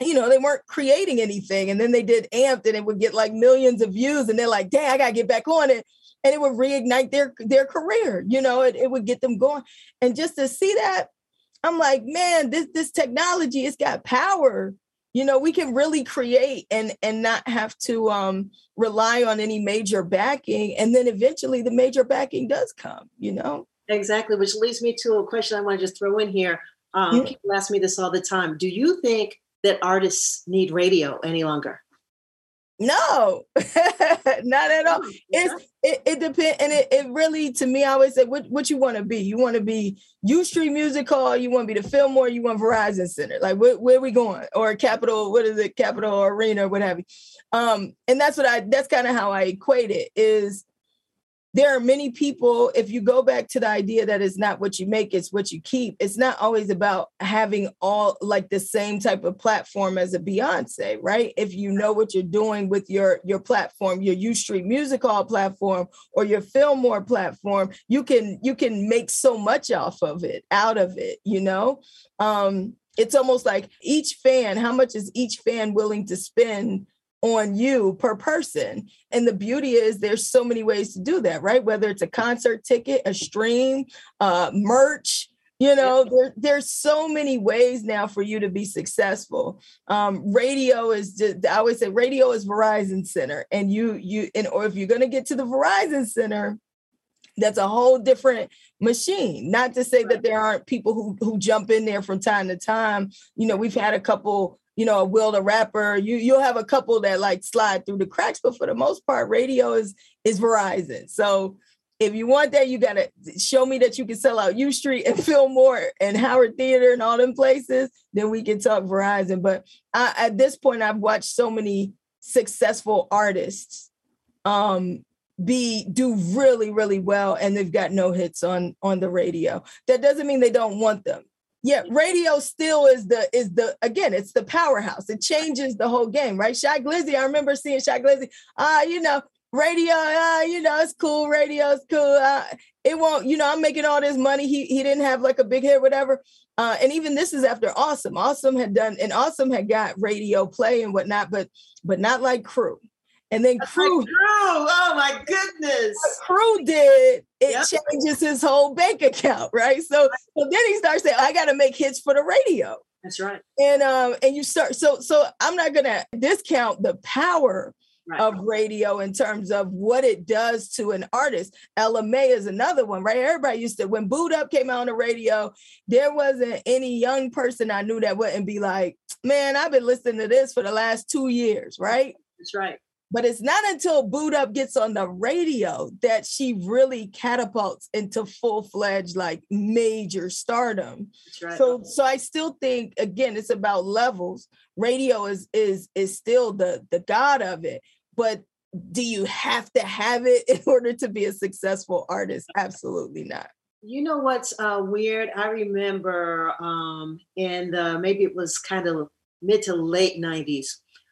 you know, they weren't creating anything. And then they did amped and it would get like millions of views. And they're like, dang, I gotta get back on it. And it would reignite their their career, you know, it, it would get them going. And just to see that, I'm like, man, this this technology, it's got power you know we can really create and and not have to um rely on any major backing and then eventually the major backing does come you know? Exactly which leads me to a question i want to just throw in here. Um, yeah. people ask me this all the time. Do you think that artists need radio any longer no, not at all. Oh, it's it, it depends, and it, it really to me. I always say, what what you want to be? You want to be U Street Music Hall? You want to be the Fillmore? You want Verizon Center? Like where, where are we going? Or Capital? What is it? Capital Arena? What have you? Um, and that's what I. That's kind of how I equate it. Is there are many people if you go back to the idea that it's not what you make it's what you keep it's not always about having all like the same type of platform as a beyonce right? If you know what you're doing with your your platform your u street music hall platform or your fillmore platform you can you can make so much off of it out of it you know? Um it's almost like each fan how much is each fan willing to spend on you per person. And the beauty is there's so many ways to do that, right? Whether it's a concert ticket, a stream, uh, merch, you know, there, there's so many ways now for you to be successful. Um, radio is just, I always say radio is Verizon Center. And you, you, and or if you're going to get to the Verizon Center, that's a whole different machine. Not to say that there aren't people who who jump in there from time to time. You know, we've had a couple you know, a Will the Rapper. You you'll have a couple that like slide through the cracks, but for the most part, radio is is Verizon. So if you want that, you gotta show me that you can sell out U Street and Fillmore and Howard Theater and all them places. Then we can talk Verizon. But I, at this point, I've watched so many successful artists um, be do really really well, and they've got no hits on on the radio. That doesn't mean they don't want them yeah, radio still is the is the again, it's the powerhouse. It changes the whole game, right? Shy Glizzy, I remember seeing Shy Glizzy. Ah, uh, you know, radio, uh, you know, it's cool. Radio's cool. Uh, it won't, you know, I'm making all this money. He he didn't have like a big hit, whatever. Uh, and even this is after Awesome. Awesome had done, and Awesome had got radio play and whatnot, but but not like Crew. And then Crew, like Crew, oh my goodness, Crew did it yep. changes his whole bank account, right? So so then he starts saying, I got to make hits for the radio. That's right. And um and you start so so I'm not gonna discount the power Right. of radio in terms of what it does to an artist. Ella Mai is another one, right? Everybody used to, when Boo'd Up came out on the radio, there wasn't any young person I knew that wouldn't be like, man, I've been listening to this for the last two years, right? That's right. But it's not until Boo'd Up gets on the radio that she really catapults into full-fledged like major stardom. Right. So so I still think again it's about levels. Radio is is is still the the god of it. But do you have to have it in order to be a successful artist? Absolutely not. You know what's uh, weird? I remember um, in the maybe it was kind of mid to late 90s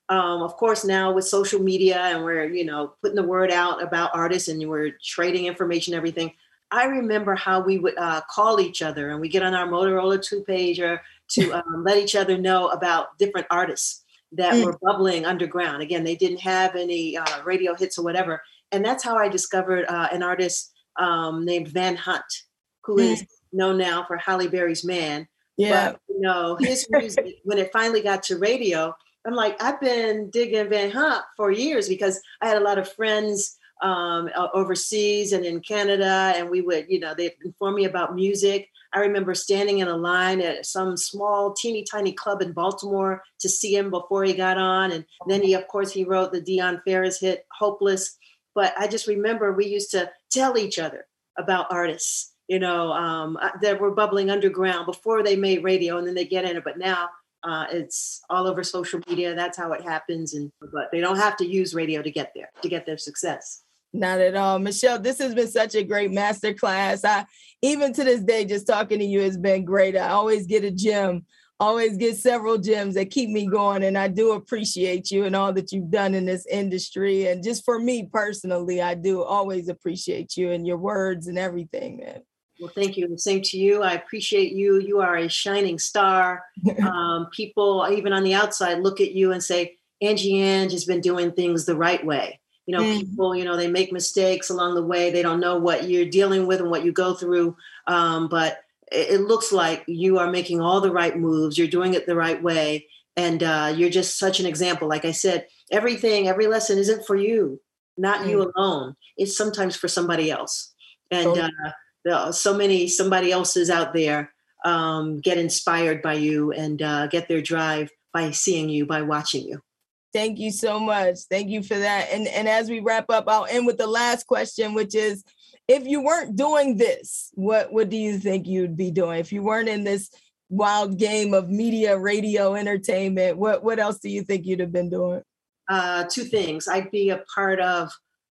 um, of course now with social media and we're you know putting the word out about artists and we're trading information everything i remember how we would uh, call each other and we get on our motorola two pager to um, let each other know about different artists that mm. were bubbling underground again they didn't have any uh, radio hits or whatever and that's how i discovered uh, an artist um, named van hunt who mm. is known now for halle berry's man yeah but, you know his music when it finally got to radio I'm like, I've been digging Van Hunt for years because I had a lot of friends um, overseas and in Canada, and we would, you know, they'd inform me about music. I remember standing in a line at some small, teeny tiny club in Baltimore to see him before he got on, and then he, of course, he wrote the Dionne Farris hit "Hopeless." But I just remember we used to tell each other about artists, you know, um, uh, that were bubbling underground before they made radio, and then they get in it. But now uh, it's all over social media. That's how it happens. And but they don't have to use radio to get there to get their success. Not at all, Michelle. This has been such a great master class. I even to this day, just talking to you has been great. I always get a gem, always get several gems that keep me going, and I do appreciate you and all that you've done in this industry. And just for me personally, I do always appreciate you and your words and everything, man. Well, thank you. The same to you. I appreciate you. You are a shining star. Um, people, even on the outside, look at you and say, Angie Ange has been doing things the right way. You know, mm. people, you know, they make mistakes along the way. They don't know what you're dealing with and what you go through. Um, but it, it, looks like you are making all the right moves. You're doing it the right way. And uh, you're just such an example. Like I said, everything, every lesson isn't for you, not mm. you alone. It's sometimes for somebody else. And, uh, so many somebody else's out there um, get inspired by you and uh, get their drive by seeing you by watching you. Thank you so much. Thank you for that. And and as we wrap up i'll end with the last question which is if you weren't doing this what what do you think you'd be doing? If you weren't in this wild game of media radio entertainment what what else do you think you'd have been doing? Uh, two things. I'd be a part of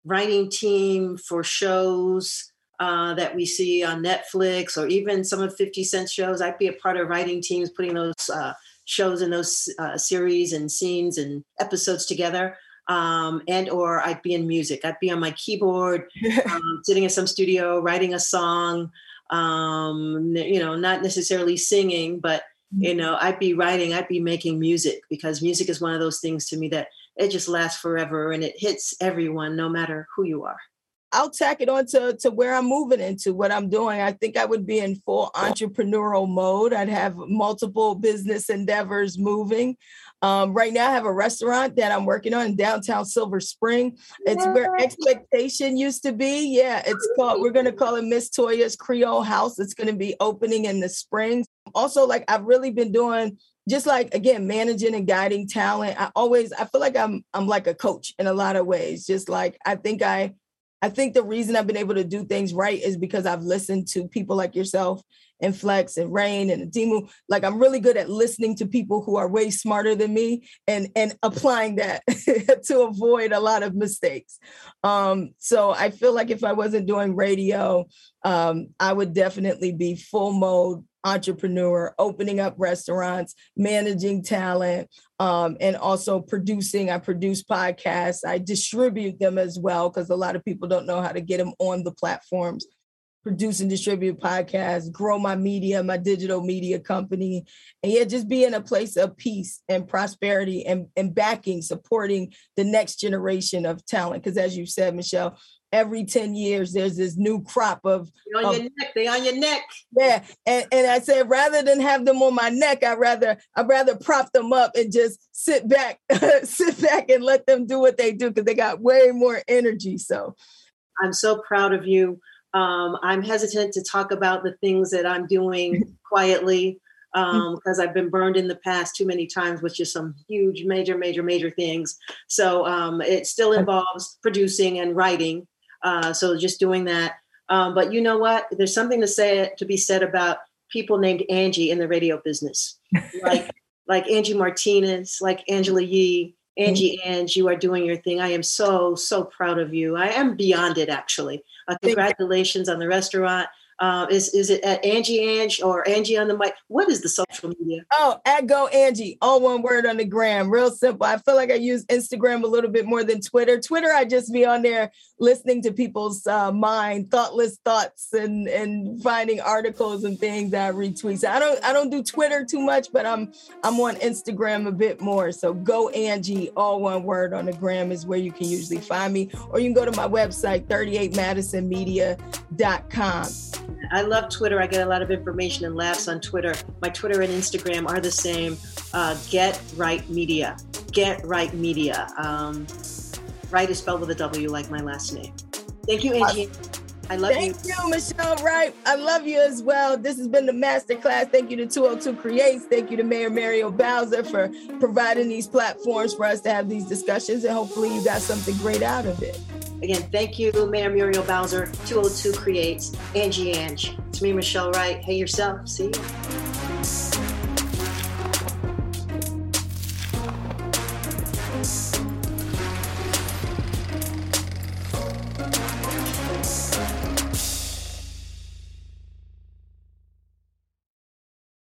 writing team for shows uh, that we see on Netflix or even some of 50 Cent shows. I'd be a part of writing teams putting those uh, shows and those uh, series and scenes and episodes together. Um, and or I'd be in music. I'd be on my keyboard, um, sitting in some studio, writing a song. Um, you know, not necessarily singing, but you mm-hmm. know, I'd be writing. I'd be making music because music is one of those things to me that it just lasts forever and it hits everyone, no matter who you are. I'll tack it on to, to where I'm moving into what I'm doing. I think I would be in full entrepreneurial mode. I'd have multiple business endeavors moving. Um, right now, I have a restaurant that I'm working on in downtown Silver Spring. It's where expectation used to be. Yeah, it's called, we're going to call it Miss Toya's Creole House. It's going to be opening in the spring. Also, like I've really been doing just like again managing and guiding talent i always i feel like i'm i'm like a coach in a lot of ways just like i think i I think the reason I've been able to do things right is because I've listened to people like yourself and Flex and Rain and Adimu. Like I'm really good at listening to people who are way smarter than me and and applying that to avoid a lot of mistakes. Um, so I feel like if I wasn't doing radio, um, I would definitely be full mode entrepreneur, opening up restaurants, managing talent, um, and also producing. I produce podcasts. I distribute them as well because a lot of people don't know how to get them on the platforms. Produce and distribute podcasts, grow my media, my digital media company, and yeah, just be in a place of peace and prosperity and, and backing, supporting the next generation of talent. Because as you said, Michelle, every 10 years there's this new crop of they on of, your neck they on your neck. Yeah and, and i said rather than have them on my neck i rather i'd rather prop them up and just sit back sit back and let them do what they do because they got way more energy so. I'm so proud of you. Um, i'm hesitant to talk about the things that i'm doing quietly um, because I've been burned in the past too many times with just some huge, major, major, major things. So um, it still involves producing and writing. Uh, so just doing that. Um, but you know what? There's something to say to be said about people named Angie in the radio business, like like Angie Martinez, like Angela Yee, Angie mm-hmm. Ange. You are doing your thing. I am so so proud of you. I am beyond it actually. Uh, congratulations on the restaurant. Uh, is is it at Angie Ange or Angie on the mic? What is the social media? Oh, at Go Angie, all one word on the gram. Real simple. I feel like I use Instagram a little bit more than Twitter. Twitter, I just be on there listening to people's uh, mind, thoughtless thoughts, and and finding articles and things that I retweet. So I don't I don't do Twitter too much, but I'm I'm on Instagram a bit more. So Go Angie, all one word on the gram is where you can usually find me, or you can go to my website 38madisonmedia.com. I love Twitter. I get a lot of information and laughs on Twitter. My Twitter and Instagram are the same. Uh, Get Wright Media. Get Wright Media. Um, right is spelled with a W, like my last name. Thank you, Angie. I love Thank you. Thank you, Michelle Wright. I love you as well. This has been the masterclass. Thank you to 202 Creates. Thank you to Mayor Muriel Bowser for providing these platforms for us to have these discussions. And hopefully, you got something great out of it. Again, thank you, Mayor Muriel Bowser, 202 Creates, Angie Ange. It's me, Michelle Wright. Hey yourself. See you.